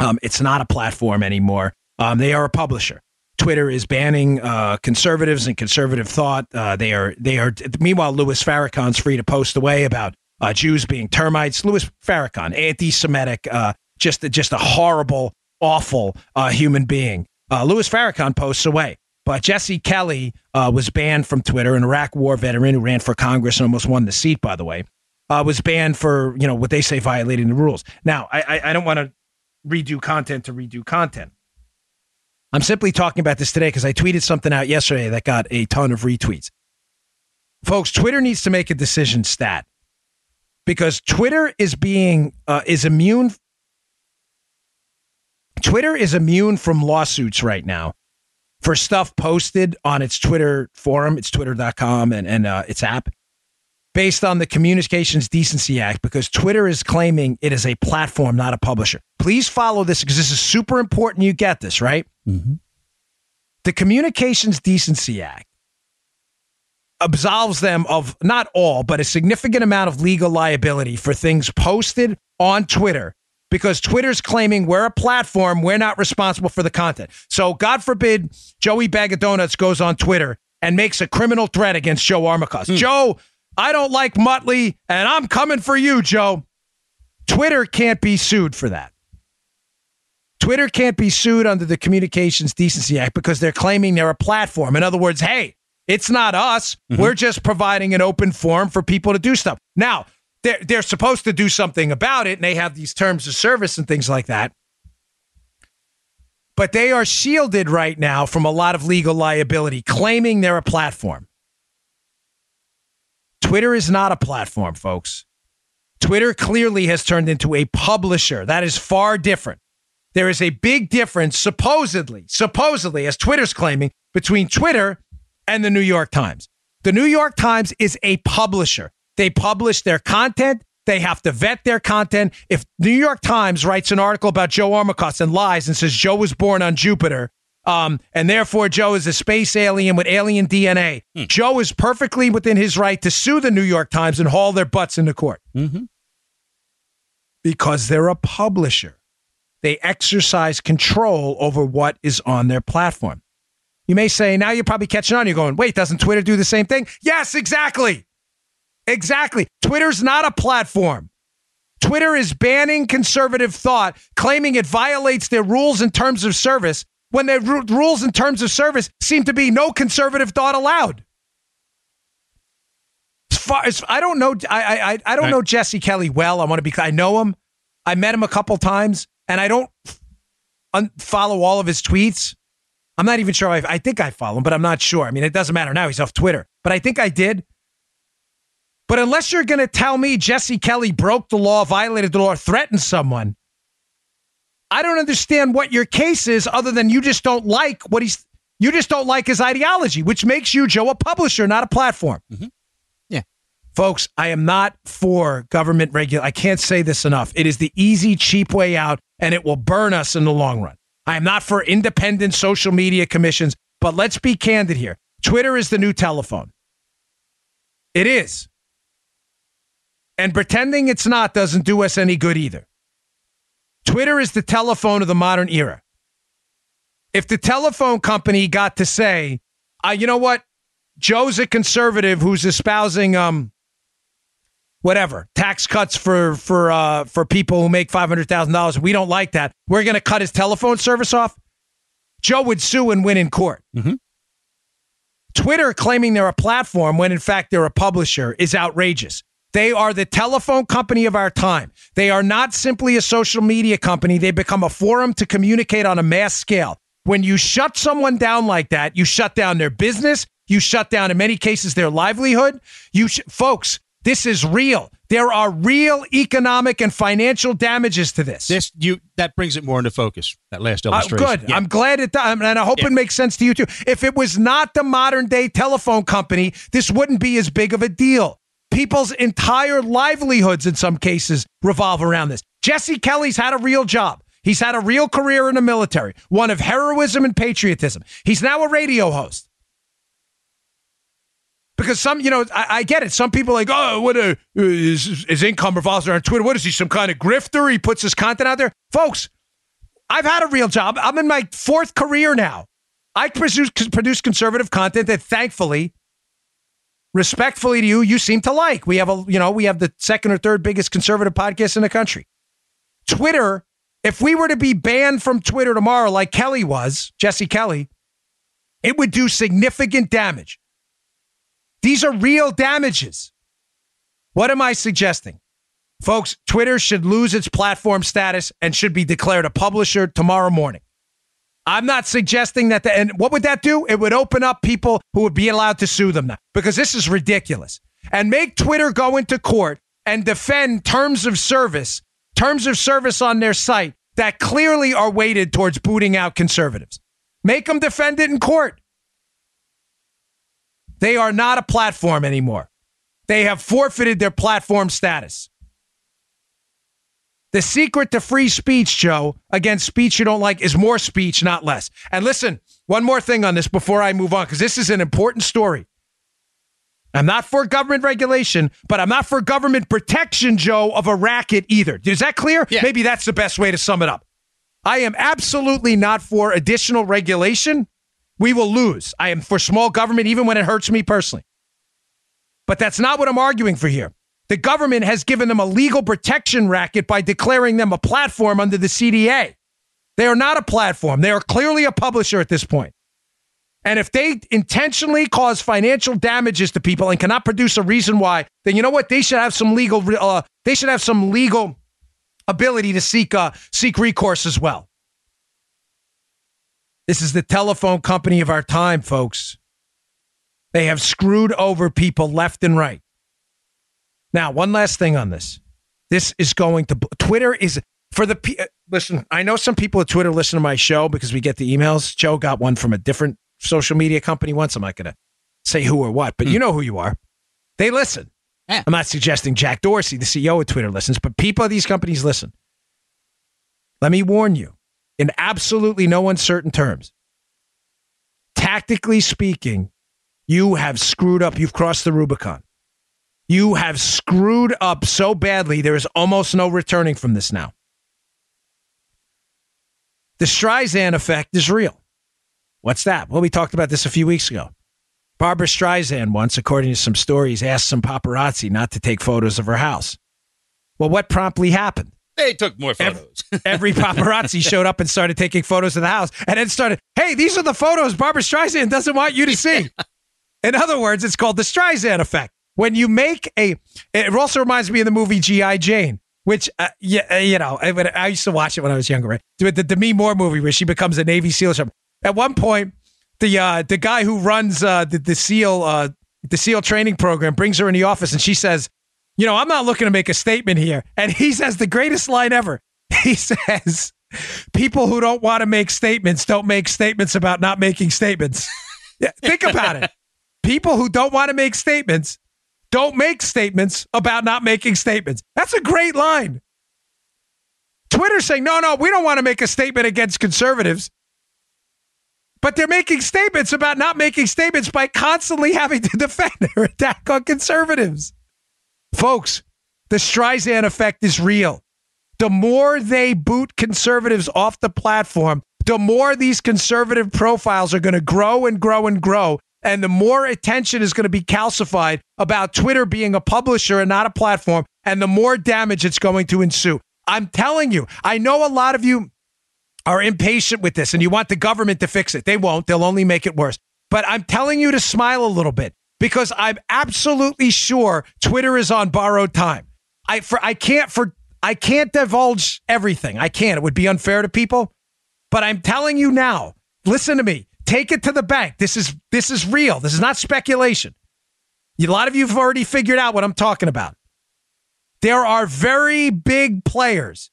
Um, it's not a platform anymore. Um, they are a publisher. Twitter is banning uh, conservatives and conservative thought. Uh, they are they are. Meanwhile, Louis Farrakhan's free to post away about uh, Jews being termites. Louis Farrakhan, anti-Semitic, uh, just just a horrible, awful uh, human being. Uh, Louis Farrakhan posts away. But Jesse Kelly uh, was banned from Twitter, an Iraq War veteran who ran for Congress and almost won the seat, by the way, uh, was banned for you know what they say violating the rules. Now, I, I, I don't want to redo content to redo content. I'm simply talking about this today because I tweeted something out yesterday that got a ton of retweets. Folks, Twitter needs to make a decision stat because Twitter is being uh, is immune. Twitter is immune from lawsuits right now for stuff posted on its Twitter forum, it's twitter.com and, and uh, its app, based on the Communications Decency Act, because Twitter is claiming it is a platform, not a publisher. Please follow this because this is super important. You get this, right? Mm-hmm. The Communications Decency Act absolves them of not all, but a significant amount of legal liability for things posted on Twitter because Twitter's claiming we're a platform, we're not responsible for the content. So, God forbid, Joey Bag of Donuts goes on Twitter and makes a criminal threat against Joe Armacost. Mm. Joe, I don't like Muttley, and I'm coming for you, Joe. Twitter can't be sued for that. Twitter can't be sued under the Communications Decency Act because they're claiming they're a platform. In other words, hey, it's not us. Mm-hmm. We're just providing an open forum for people to do stuff. Now, they're, they're supposed to do something about it and they have these terms of service and things like that. But they are shielded right now from a lot of legal liability, claiming they're a platform. Twitter is not a platform, folks. Twitter clearly has turned into a publisher. That is far different. There is a big difference, supposedly, supposedly, as Twitter's claiming, between Twitter and the New York Times. The New York Times is a publisher. They publish their content, They have to vet their content. If New York Times writes an article about Joe Armacost and lies and says Joe was born on Jupiter, um, and therefore Joe is a space alien with alien DNA, Joe is perfectly within his right to sue the New York Times and haul their butts into court Mm-hmm. because they're a publisher. They exercise control over what is on their platform. You may say, now you're probably catching on. You're going, wait, doesn't Twitter do the same thing? Yes, exactly. Exactly. Twitter's not a platform. Twitter is banning conservative thought, claiming it violates their rules and terms of service when their ru- rules and terms of service seem to be no conservative thought allowed. As far as I don't know, I I I don't know Jesse Kelly well. I want to be. I know him. I met him a couple times, and I don't un- follow all of his tweets. I'm not even sure. I, I think I follow him, but I'm not sure. I mean, it doesn't matter now. He's off Twitter, but I think I did. But unless you're going to tell me Jesse Kelly broke the law, violated the law, threatened someone, I don't understand what your case is other than you just don't like what he's, you just don't like his ideology, which makes you, Joe, a publisher, not a platform. Mm-hmm. Yeah. Folks, I am not for government regulation. I can't say this enough. It is the easy, cheap way out, and it will burn us in the long run. I am not for independent social media commissions, but let's be candid here. Twitter is the new telephone. It is. And pretending it's not doesn't do us any good either. Twitter is the telephone of the modern era. If the telephone company got to say, uh, you know what? Joe's a conservative who's espousing um whatever tax cuts for for uh for people who make five hundred thousand dollars. We don't like that. We're going to cut his telephone service off. Joe would sue and win in court. Mhm. Twitter claiming they're a platform when in fact they're a publisher is outrageous. They are the telephone company of our time. They are not simply a social media company. They become a forum to communicate on a mass scale. When you shut someone down like that, you shut down their business. You shut down, in many cases, their livelihood. You, sh- folks, this is real. There are real economic and financial damages to this. This you that brings it more into focus. That last Uh, illustration. good. Yeah. I'm glad it does. And I hope Yeah. it makes sense to you too. If it was not the modern day telephone company, this wouldn't be as big of a deal. People's entire livelihoods, in some cases, revolve around this. Jesse Kelly's had a real job. He's had a real career in the military, one of heroism and patriotism. He's now a radio host. Because some, you know, I, I get it. Some people like, oh, what a his, his income revolves around Twitter. What is he, some kind of grifter? He puts his content out there, folks. I've had a real job. I'm in my fourth career now. I produce, produce conservative content that thankfully, respectfully to you, you seem to like. We have a, you know, we have the second or third biggest conservative podcast in the country. Twitter, if we were to be banned from Twitter tomorrow, like Kelly was, Jesse Kelly, it would do significant damage. These are real damages. What am I suggesting? Folks, Twitter should lose its platform status and should be declared a publisher tomorrow morning. I'm not suggesting that. The, and what would that do? It would open up people who would be allowed to sue them now because this is ridiculous. And make Twitter go into court and defend terms of service, terms of service on their site that clearly are weighted towards booting out conservatives. Make them defend it in court. They are not a platform anymore. They have forfeited their platform status. The secret to free speech, Joe, against speech you don't like, is more speech, not less. And listen, one more thing on this before I move on, because this is an important story. I'm not for government regulation, but I'm not for government protection, Joe, of a racket either. Is that clear? Yeah. Maybe that's the best way to sum it up. I am absolutely not for additional regulation. We will lose. I am for small government, even when it hurts me personally. But that's not what I'm arguing for here. The government has given them a legal protection racket by declaring them a platform under the CDA. They are not a platform. They are clearly a publisher at this point. And if they intentionally cause financial damages to people and cannot produce a reason why, then you know what? They should have some legal. Uh, they should have some legal ability to seek uh, seek recourse as well. This is the telephone company of our time, folks. They have screwed over people left and right. Now, one last thing on this. This is going to Twitter is for the pe- uh, listen. I know some people at Twitter listen to my show because we get the emails. Joe got one from a different social media company once. I'm not going to say who or what, but hmm. you know who you are. They listen. Yeah. I'm not suggesting Jack Dorsey, the CEO of Twitter, listens, but people of these companies listen. Let me warn you, in absolutely no uncertain terms, tactically speaking, you have screwed up. You've crossed the Rubicon. You have screwed up so badly, there is almost no returning from this now. The Streisand effect is real. What's that? Well, we talked about this a few weeks ago. Barbara Streisand once, according to some stories, asked some paparazzi not to take photos of her house. Well, what promptly happened? They took more photos. Every paparazzi showed up and started taking photos of the house and then started, hey, these are the photos Barbara Streisand doesn't want you to see. In other words, it's called the Streisand effect. When you make a, it also reminds me of the movie G.I. Jane, which, uh, yeah, uh, you know, I, I used to watch it when I was younger, right? The, the Demi Moore movie where she becomes a Navy SEAL. At one point, the uh, the guy who runs uh, the, the SEAL uh, the SEAL training program brings her in the office and she says, you know, I'm not looking to make a statement here. And he says the greatest line ever. He says, people who don't want to make statements don't make statements about not making statements. Yeah, think about it. People who don't want to make statements don't make statements about not making statements. That's a great line. Twitter saying, no, no, we don't want to make a statement against conservatives. But they're making statements about not making statements by constantly having to defend their attack on conservatives. Folks, the Streisand effect is real. The more they boot conservatives off the platform, the more these conservative profiles are going to grow and grow and grow. And the more attention is going to be calcified about Twitter being a publisher and not a platform, and the more damage it's going to ensue. I'm telling you, I know a lot of you are impatient with this and you want the government to fix it. They won't, they'll only make it worse. But I'm telling you to smile a little bit because I'm absolutely sure Twitter is on borrowed time. I for I can't for I can't divulge everything. I can't. It would be unfair to people. But I'm telling you now, listen to me. Take it to the bank. This is this is real. This is not speculation. A lot of you have already figured out what I'm talking about. There are very big players.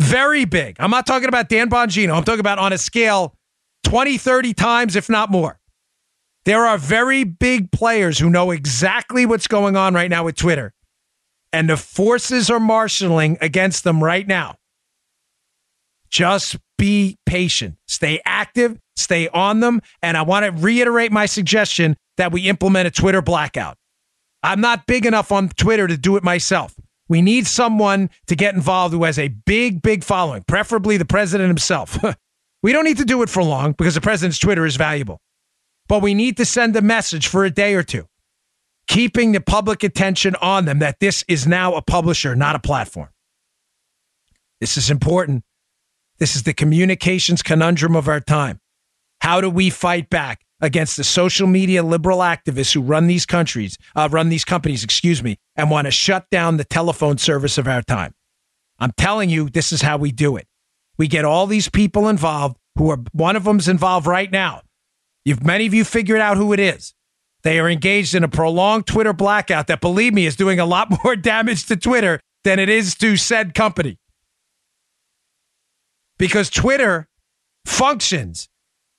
Very big. I'm not talking about Dan Bongino. I'm talking about on a scale 20, 30 times, if not more. There are very big players who know exactly what's going on right now with Twitter. And the forces are marshaling against them right now. Just be patient, stay active, stay on them. And I want to reiterate my suggestion that we implement a Twitter blackout. I'm not big enough on Twitter to do it myself. We need someone to get involved who has a big, big following, preferably the president himself. we don't need to do it for long because the president's Twitter is valuable. But we need to send a message for a day or two, keeping the public attention on them that this is now a publisher, not a platform. This is important. This is the communications conundrum of our time. How do we fight back against the social media liberal activists who run these countries, uh, run these companies, excuse me, and want to shut down the telephone service of our time? I'm telling you, this is how we do it. We get all these people involved who are one of them's involved right now. You've many of you figured out who it is. They are engaged in a prolonged Twitter blackout that, believe me, is doing a lot more damage to Twitter than it is to said company. Because Twitter functions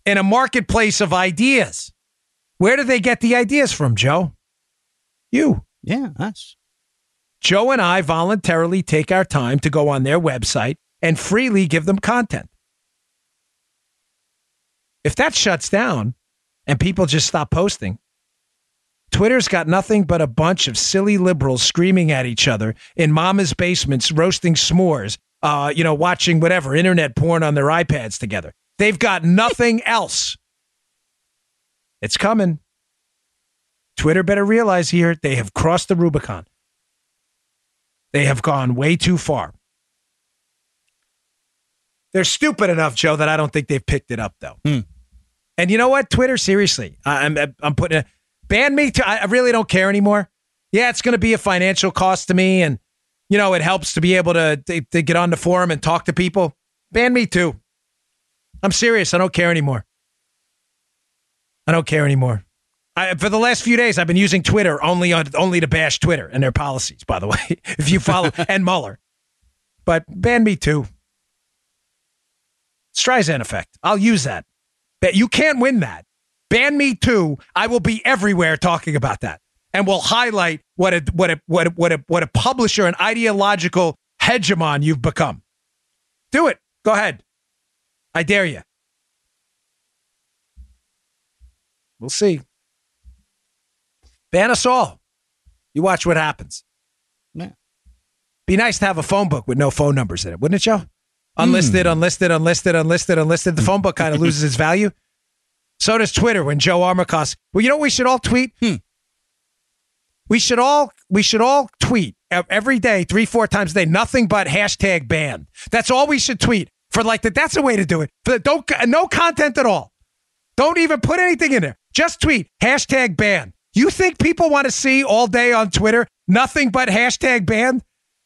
in a marketplace of ideas. Where do they get the ideas from, Joe? You. Yeah, us. Joe and I voluntarily take our time to go on their website and freely give them content. If that shuts down and people just stop posting, Twitter's got nothing but a bunch of silly liberals screaming at each other in mama's basements, roasting s'mores, uh, you know, watching whatever, internet porn on their iPads together. They've got nothing else. It's coming. Twitter better realize here they have crossed the Rubicon. They have gone way too far. They're stupid enough, Joe, that I don't think they've picked it up, though. Hmm. And you know what? Twitter, seriously, I'm I'm putting a ban me. To, I I really don't care anymore. Yeah, it's going to be a financial cost to me, and you know it helps to be able to, to to get on the forum and talk to people. Ban me too. I'm serious. I don't care anymore. I don't care anymore. I, for the last few days, I've been using Twitter only on only to bash Twitter and their policies. By the way, if you follow and Mueller, but ban me too. Streisand effect. I'll use that. But you can't win that. Ban me too. I will be everywhere talking about that. And we'll highlight what a what a what a, what a, what a publisher, an ideological hegemon you've become. Do it. Go ahead. I dare you. We'll see. Ban us all. You watch what happens. Yeah. Be nice to have a phone book with no phone numbers in it, wouldn't it, Joe? Unlisted, unlisted, unlisted, unlisted, unlisted. The phone book kind of loses its value. So does Twitter when Joe Armacost. Well, you know what we should all tweet? Hmm. We should all we should all tweet every day, three, four times a day, nothing but hashtag banned. That's all we should tweet. For like that, that's a way to do it. For the, don't no content at all. Don't even put anything in there. Just tweet hashtag ban. You think people want to see all day on Twitter nothing but hashtag ban?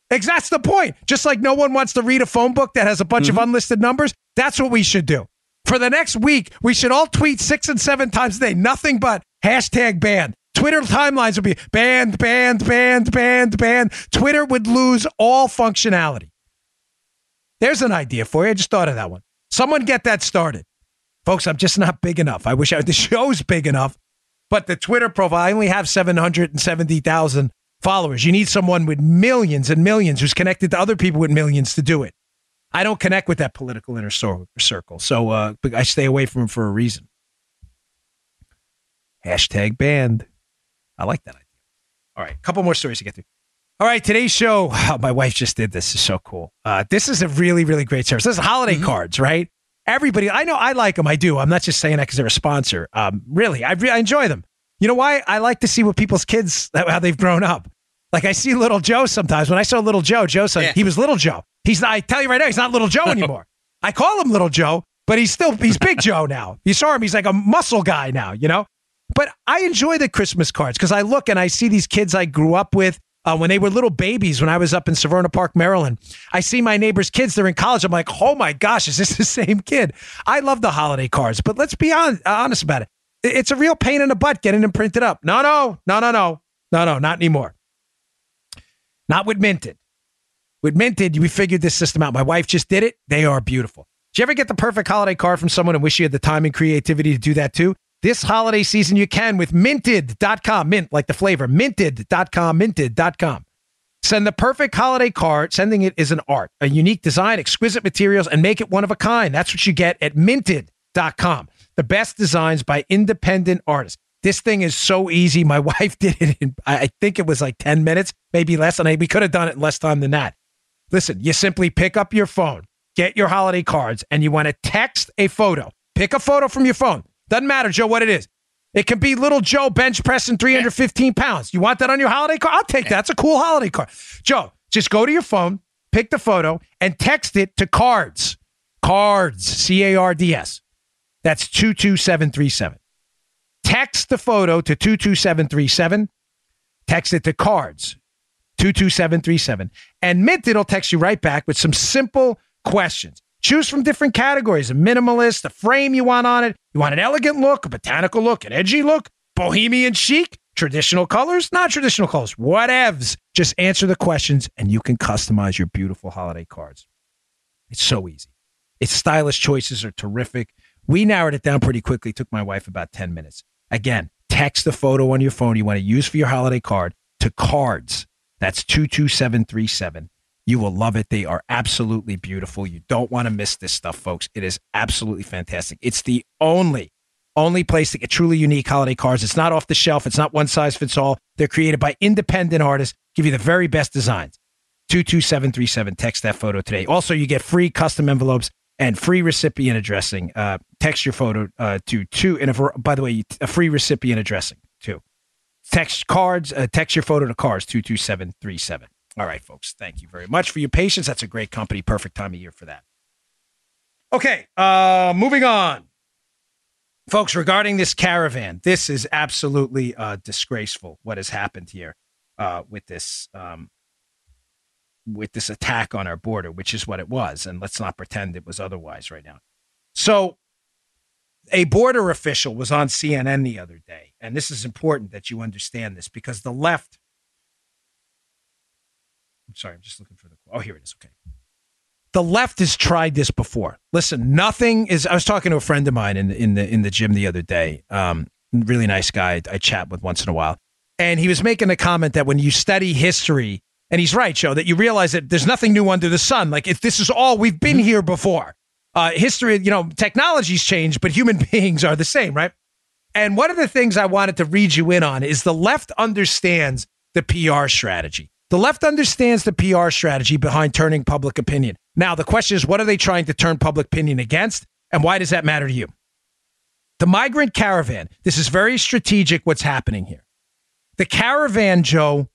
That's the point. Just like no one wants to read a phone book that has a bunch of mm-hmm. unlisted numbers, that's what we should do. For the next week, we should all tweet six and seven times a day, nothing but hashtag ban. Twitter timelines would be banned, banned, banned, banned, banned. Twitter would lose all functionality. There's an idea for you. I just thought of that one. Someone get that started. Folks, I'm just not big enough. I wish I, the show's big enough, but the Twitter profile, I only have 770,000 followers. You need someone with millions and millions who's connected to other people with millions to do it. I don't connect with that political inner circle. So uh, I stay away from it for a reason. Hashtag banned. I like that idea. All right, a couple more stories to get through. All right, today's show. oh, my wife just did this. is so cool. Uh, this is a really, really great service. This is holiday cards, right? Everybody, I know I like them. I do. I'm not just saying that because they're a sponsor. Um, really, I, re- I enjoy them. You know why? I like to see what people's kids, how they've grown up. Like I see little Joe sometimes. When I saw little Joe, Joe said Yeah. he was little Joe. He's not, I tell you right now, he's not little Joe anymore. I call him little Joe, but he's still, he's big Joe now. You saw him, he's like a muscle guy now, you know? But I enjoy the Christmas cards because I look and I see these kids I grew up with uh, when they were little babies when I was up in Severna Park, Maryland. I see my neighbor's kids, they're in college. I'm like, oh my gosh, is this the same kid? I love the holiday cards, but let's be on, honest about it. It's a real pain in the butt getting them printed up. No, no, no, no, no, no, no, not anymore. Not with Minted. With Minted, we figured this system out. My wife just did it. They are beautiful. Did you ever get the perfect holiday card from someone and wish you had the time and creativity to do that too? This holiday season, you can with minted.com. Mint, like the flavor. Minted.com. Minted.com. Send the perfect holiday card. Sending it is an art, a unique design, exquisite materials, and make it one of a kind. That's what you get at minted.com. The best designs by independent artists. This thing is so easy. My wife did it in, I think it was like 10 minutes, maybe less. And we could have done it in less time than that. Listen, you simply pick up your phone, get your holiday cards, and you want to text a photo. Pick a photo from your phone. Doesn't matter, Joe, what it is. It can be little Joe bench pressing 315 pounds. You want that on your holiday card? I'll take that. It's a cool holiday card. Joe, just go to your phone, pick the photo, and text it to cards. Cards, C A R D S. That's 22737. Text the photo to 22737. Text it to cards, 22737. And Mint, it'll text you right back with some simple questions. Choose from different categories a minimalist, a frame you want on it. You want an elegant look, a botanical look, an edgy look, bohemian chic, traditional colors, non traditional colors, whatevs. Just answer the questions and you can customize your beautiful holiday cards. It's so easy. Its stylish choices are terrific. We narrowed it down pretty quickly. Took my wife about 10 minutes. Again, text the photo on your phone you want to use for your holiday card to cards. That's 22737. You will love it. They are absolutely beautiful. You don't want to miss this stuff, folks. It is absolutely fantastic. It's the only, only place to get truly unique holiday cards. It's not off the shelf. It's not one size fits all. They're created by independent artists, give you the very best designs. 22737. Text that photo today. Also, you get free custom envelopes and free recipient addressing. Uh, text your photo uh, to two, and a, by the way, a free recipient addressing too. Text cards, uh, text your photo to cars 22737. All right, folks. Thank you very much for your patience. That's a great company. Perfect time of year for that. Okay, uh, moving on. Folks, regarding this caravan, this is absolutely uh, disgraceful what has happened here uh, with this um, with this attack on our border, which is what it was. And let's not pretend it was otherwise right now. So, a border official was on CNN the other day, and this is important that you understand this because the left. Sorry, I'm just looking for the. Oh, here it is. Okay. The left has tried this before. Listen, nothing is. I was talking to a friend of mine in the in the in the gym the other day. Um, really nice guy. I chat with once in a while. and he was making a comment that when you study history, and he's right, Joe, that you realize that there's nothing new under the sun. Like if this is all we've been here before. Uh, history, you know, technology's changed, but human beings are the same, right? And one of the things I wanted to read you in on is the left understands the PR strategy. The left understands the PR strategy behind turning public opinion. Now, the question is, what are they trying to turn public opinion against? And why does that matter to you? The migrant caravan, this is very strategic what's happening here. The caravan, Joe,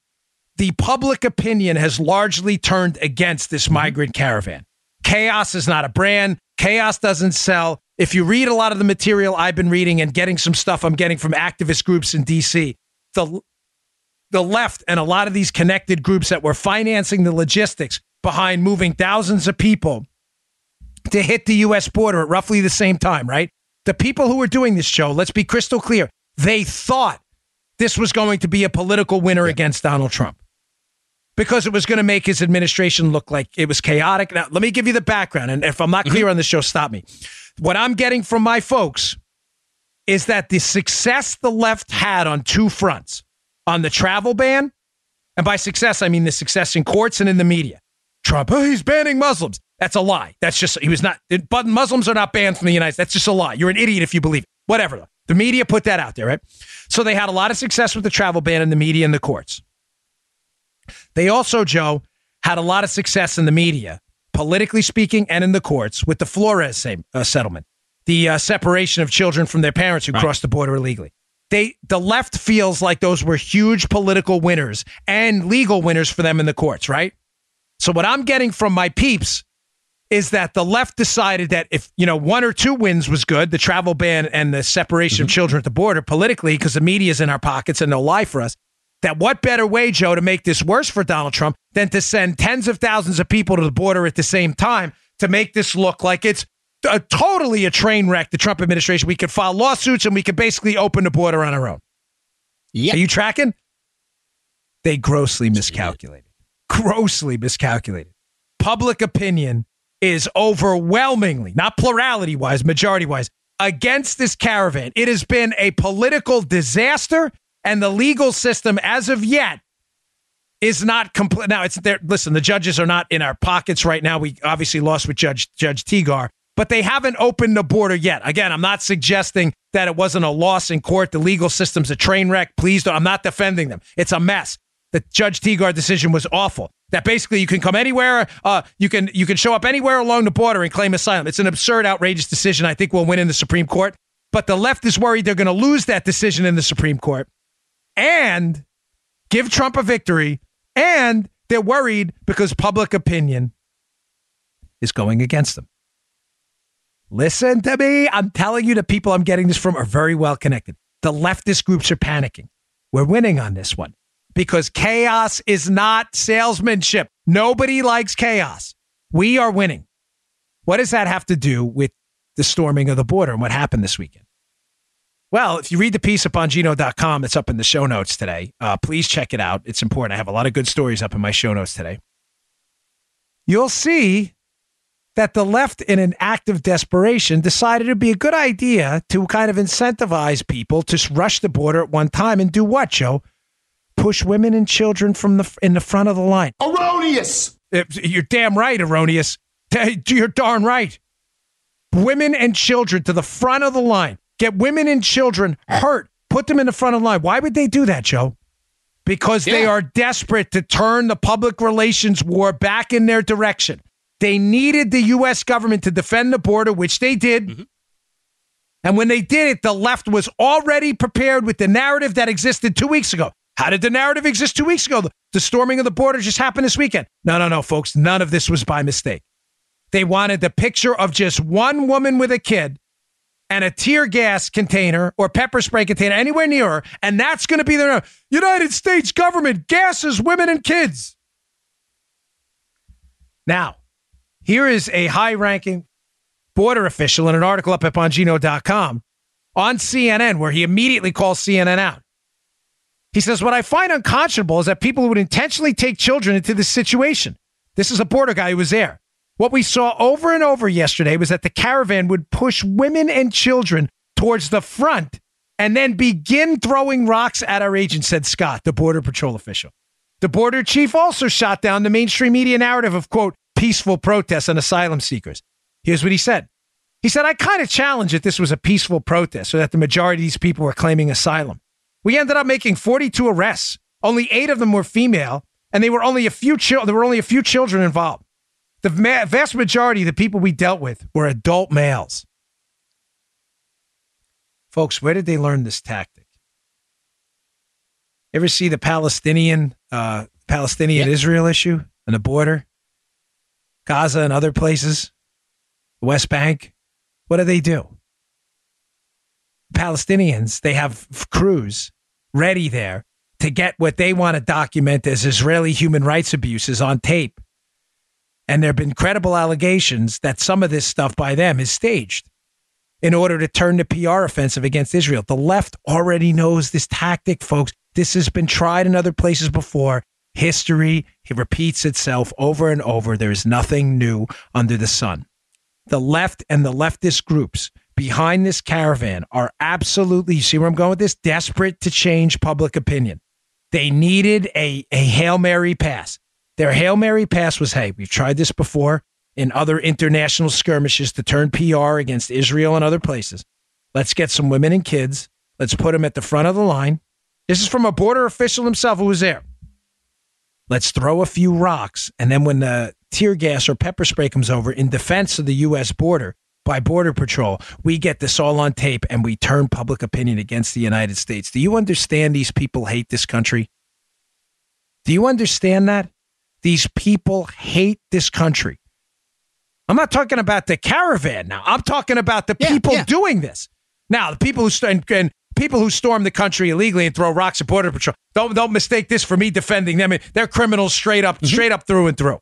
the public opinion has largely turned against this mm-hmm. migrant caravan. Chaos is not a brand. Chaos doesn't sell. If you read a lot of the material I've been reading and getting some stuff I'm getting from activist groups in DC, the the left and a lot of these connected groups that were financing the logistics behind moving thousands of people to hit the US border at roughly the same time, right? The people who were doing this show, let's be crystal clear, they thought this was going to be a political winner against Donald Trump because it was going to make his administration look like it was chaotic. Now, let me give you the background. And if I'm not mm-hmm. clear on the show, stop me. What I'm getting from my folks is that the success the left had on two fronts on the travel ban, and by success, I mean the success in courts and in the media. Trump, oh, he's banning Muslims. That's a lie. That's just, he was not, but Muslims are not banned from the United States. That's just a lie. You're an idiot if you believe it. Whatever. The media put that out there, right? So they had a lot of success with the travel ban in the media and the courts. They also, Joe, had a lot of success in the media, politically speaking, and in the courts with the Flores same, uh, settlement, the uh, separation of children from their parents who Right. crossed the border illegally. They, the left feels like those were huge political winners and legal winners for them in the courts, right? So what I'm getting from my peeps is that the left decided that if you know one or two wins was good, the travel ban and the separation of mm-hmm. children at the border politically, because the media's in our pockets and they'll lie for us. That what better way, Joe, to make this worse for Donald Trump than to send tens of thousands of people to the border at the same time to make this look like it's a, totally a train wreck, the Trump administration. We could file lawsuits and we could basically open the border on our own. Yeah. Are you tracking? They grossly miscalculated. Grossly miscalculated. Public opinion is overwhelmingly, not plurality wise, majority wise, against this caravan. It has been a political disaster, and the legal system, as of yet, is not complete. Now, it's there. Listen, the judges are not in our pockets right now. We obviously lost with Judge Judge Tigar, but they haven't opened the border yet. Again, I'm not suggesting that it wasn't a loss in court. The legal system's a train wreck. Please don't. I'm not defending them. It's a mess. The Judge Tigar decision was awful. That basically you can come anywhere, uh, you can you can show up anywhere along the border and claim asylum. It's an absurd, outrageous decision. I think we'll win in the Supreme Court. But the left is worried they're going to lose that decision in the Supreme Court and give Trump a victory. And they're worried because public opinion is going against them. Listen to me. I'm telling you, the people I'm getting this from are very well connected. The leftist groups are panicking. We're winning on this one because chaos is not salesmanship. Nobody likes chaos. We are winning. What does that have to do with the storming of the border and what happened this weekend? Well, if you read the piece up on Bongino.com, it's up in the show notes today. Uh, please check it out. It's important. I have a lot of good stories up in my show notes today. You'll see that the left, in an act of desperation, decided it'd be a good idea to kind of incentivize people to rush the border at one time and do what, Joe? Push women and children from the in the front of the line. Erroneous! You're damn right, erroneous. You're darn right. Women and children to the front of the line. Get women and children hurt. Put them in the front of the line. Why would they do that, Joe? Because they are desperate to turn the public relations war back in their direction. They needed the U.S. government to defend the border, which they did. Mm-hmm. And when they did it, the left was already prepared with the narrative that existed two weeks ago. How did the narrative exist two weeks ago? The, the storming of the border just happened this weekend. No, no, no, folks. None of this was by mistake. They wanted the picture of just one woman with a kid and a tear gas container or pepper spray container anywhere near her, and that's going to be the United States government gasses women and kids. Now, here is a high ranking border official in an article up at Bongino.com on CNN where he immediately calls CNN out. He says, What I find unconscionable is that people would intentionally take children into this situation. This is a border guy who was there. What we saw over and over yesterday was that the caravan would push women and children towards the front and then begin throwing rocks at our agents, said Scott, the Border Patrol official. The border chief also shot down the mainstream media narrative of, quote, peaceful protests and asylum seekers. Here's what he said. He said, I kind of challenge that this was a peaceful protest or that the majority of these people were claiming asylum. We ended up making 42 arrests. Only eight of them were female, and they were only a few chil- there were only a few children involved. The ma- vast majority of the people we dealt with were adult males. Folks, where did they learn this tactic? Ever see the Palestinian uh, Palestinian Israel issue and the border, Gaza and other places, West Bank? What do they do? Palestinians, they have crews ready there to get what they want to document as Israeli human rights abuses on tape. And there have been credible allegations that some of this stuff by them is staged in order to turn the PR offensive against Israel. The left already knows this tactic, folks. This has been tried in other places before. History it repeats itself over and over. There is nothing new under the sun. The left and the leftist groups behind this caravan are absolutely, you see where I'm going with this? Desperate to change public opinion. They needed a, a Hail Mary pass. Their Hail Mary pass was hey, we've tried this before in other international skirmishes to turn PR against Israel and other places. Let's get some women and kids. Let's put them at the front of the line. This is from a border official himself who was there. Let's throw a few rocks. And then when the tear gas or pepper spray comes over in defense of the U.S. border by Border Patrol, we get this all on tape and we turn public opinion against the United States. Do you understand these people hate this country? Do you understand that? These people hate this country. I'm not talking about the caravan now. I'm talking about the Yeah, people yeah. doing this. Now, the people who st- and, and people who storm the country illegally and throw rocks at border patrol. Don't don't mistake this for me defending them. They're criminals straight up, mm-hmm. straight up through and through.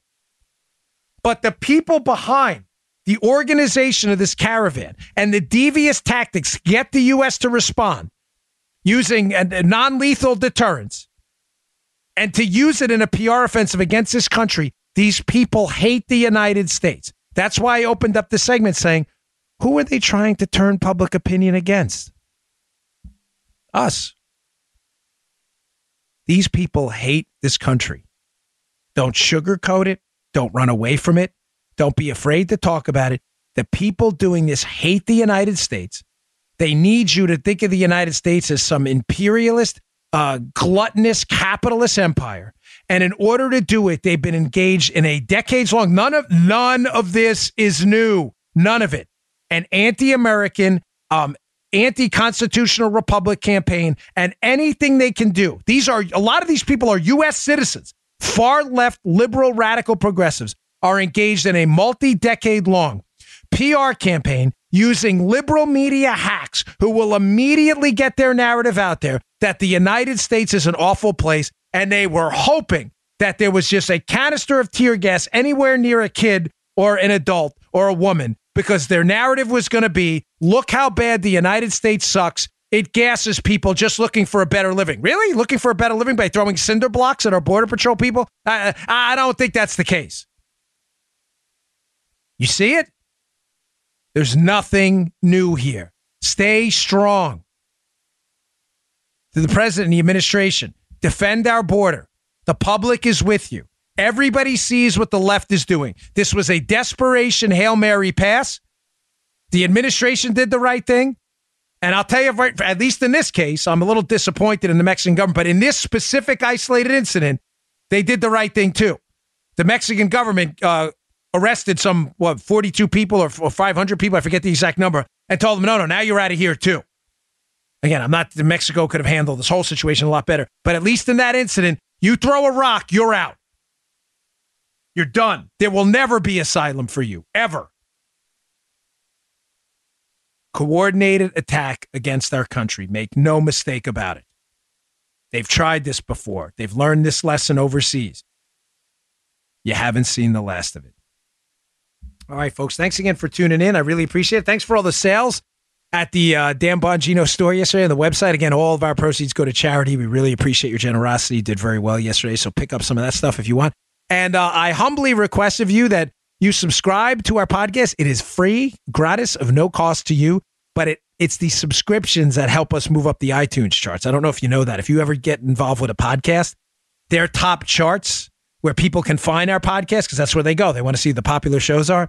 But the people behind the organization of this caravan and the devious tactics get the U.S. to respond using a non-lethal deterrence and to use it in a PR offensive against this country. These people hate the United States. That's why I opened up the segment saying, who are they trying to turn public opinion against? Us. These people hate this country. Don't sugarcoat it. Don't run away from it. Don't be afraid to talk about it. The people doing this hate the United States. They need you to think of the United States as some imperialist, uh, gluttonous, capitalist empire. And in order to do it, they've been engaged in a decades long. None of none of this is new. None of it. An anti-American, um, anti-constitutional republic campaign, and anything they can do. These are a lot of these people are U.S. citizens. Far left, liberal, radical progressives are engaged in a multi-decade long PR campaign using liberal media hacks who will immediately get their narrative out there that the United States is an awful place. And they were hoping that there was just a canister of tear gas anywhere near a kid or an adult or a woman because their narrative was going to be look how bad the United States sucks. It gasses people just looking for a better living. Really? Looking for a better living by throwing cinder blocks at our Border Patrol people? I, I don't think that's the case. You see it? There's nothing new here. Stay strong. To the president and the administration, defend our border. The public is with you. Everybody sees what the left is doing. This was a desperation Hail Mary pass. The administration did the right thing. And I'll tell you, right, at least in this case, I'm a little disappointed in the Mexican government, but in this specific isolated incident, they did the right thing too. The Mexican government uh, arrested some, what, 42 people or, or 500 people, I forget the exact number, and told them, no, no, now you're out of here too. Again, I'm not, Mexico could have handled this whole situation a lot better, but at least in that incident, you throw a rock, you're out. You're done. There will never be asylum for you, ever. Coordinated attack against our country. Make no mistake about it. They've tried this before, they've learned this lesson overseas. You haven't seen the last of it. All right, folks. Thanks again for tuning in. I really appreciate it. Thanks for all the sales at the uh, Dan Bongino store yesterday on the website. Again, all of our proceeds go to charity. We really appreciate your generosity. Did very well yesterday, so pick up some of that stuff if you want. And uh, I humbly request of you that you subscribe to our podcast. It is free, gratis, of no cost to you, but it it's the subscriptions that help us move up the iTunes charts. I don't know if you know that. If you ever get involved with a podcast, their top charts where people can find our podcast, because that's where they go. They want to see the popular shows are.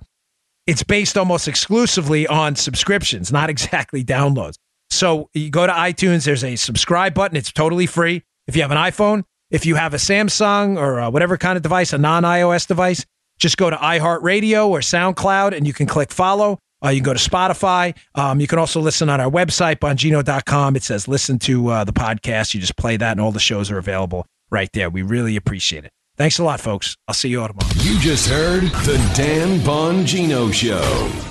It's based almost exclusively on subscriptions, not exactly downloads. So you go to iTunes, there's a subscribe button. It's totally free. If you have an iPhone, if you have a Samsung or whatever kind of device, a non iOS device, just go to iHeartRadio or SoundCloud and you can click follow. Uh, you can go to Spotify. Um, you can also listen on our website, bongino.com. It says listen to uh, the podcast. You just play that, and all the shows are available right there. We really appreciate it. Thanks a lot, folks. I'll see you tomorrow. You just heard The Dan Bongino Show.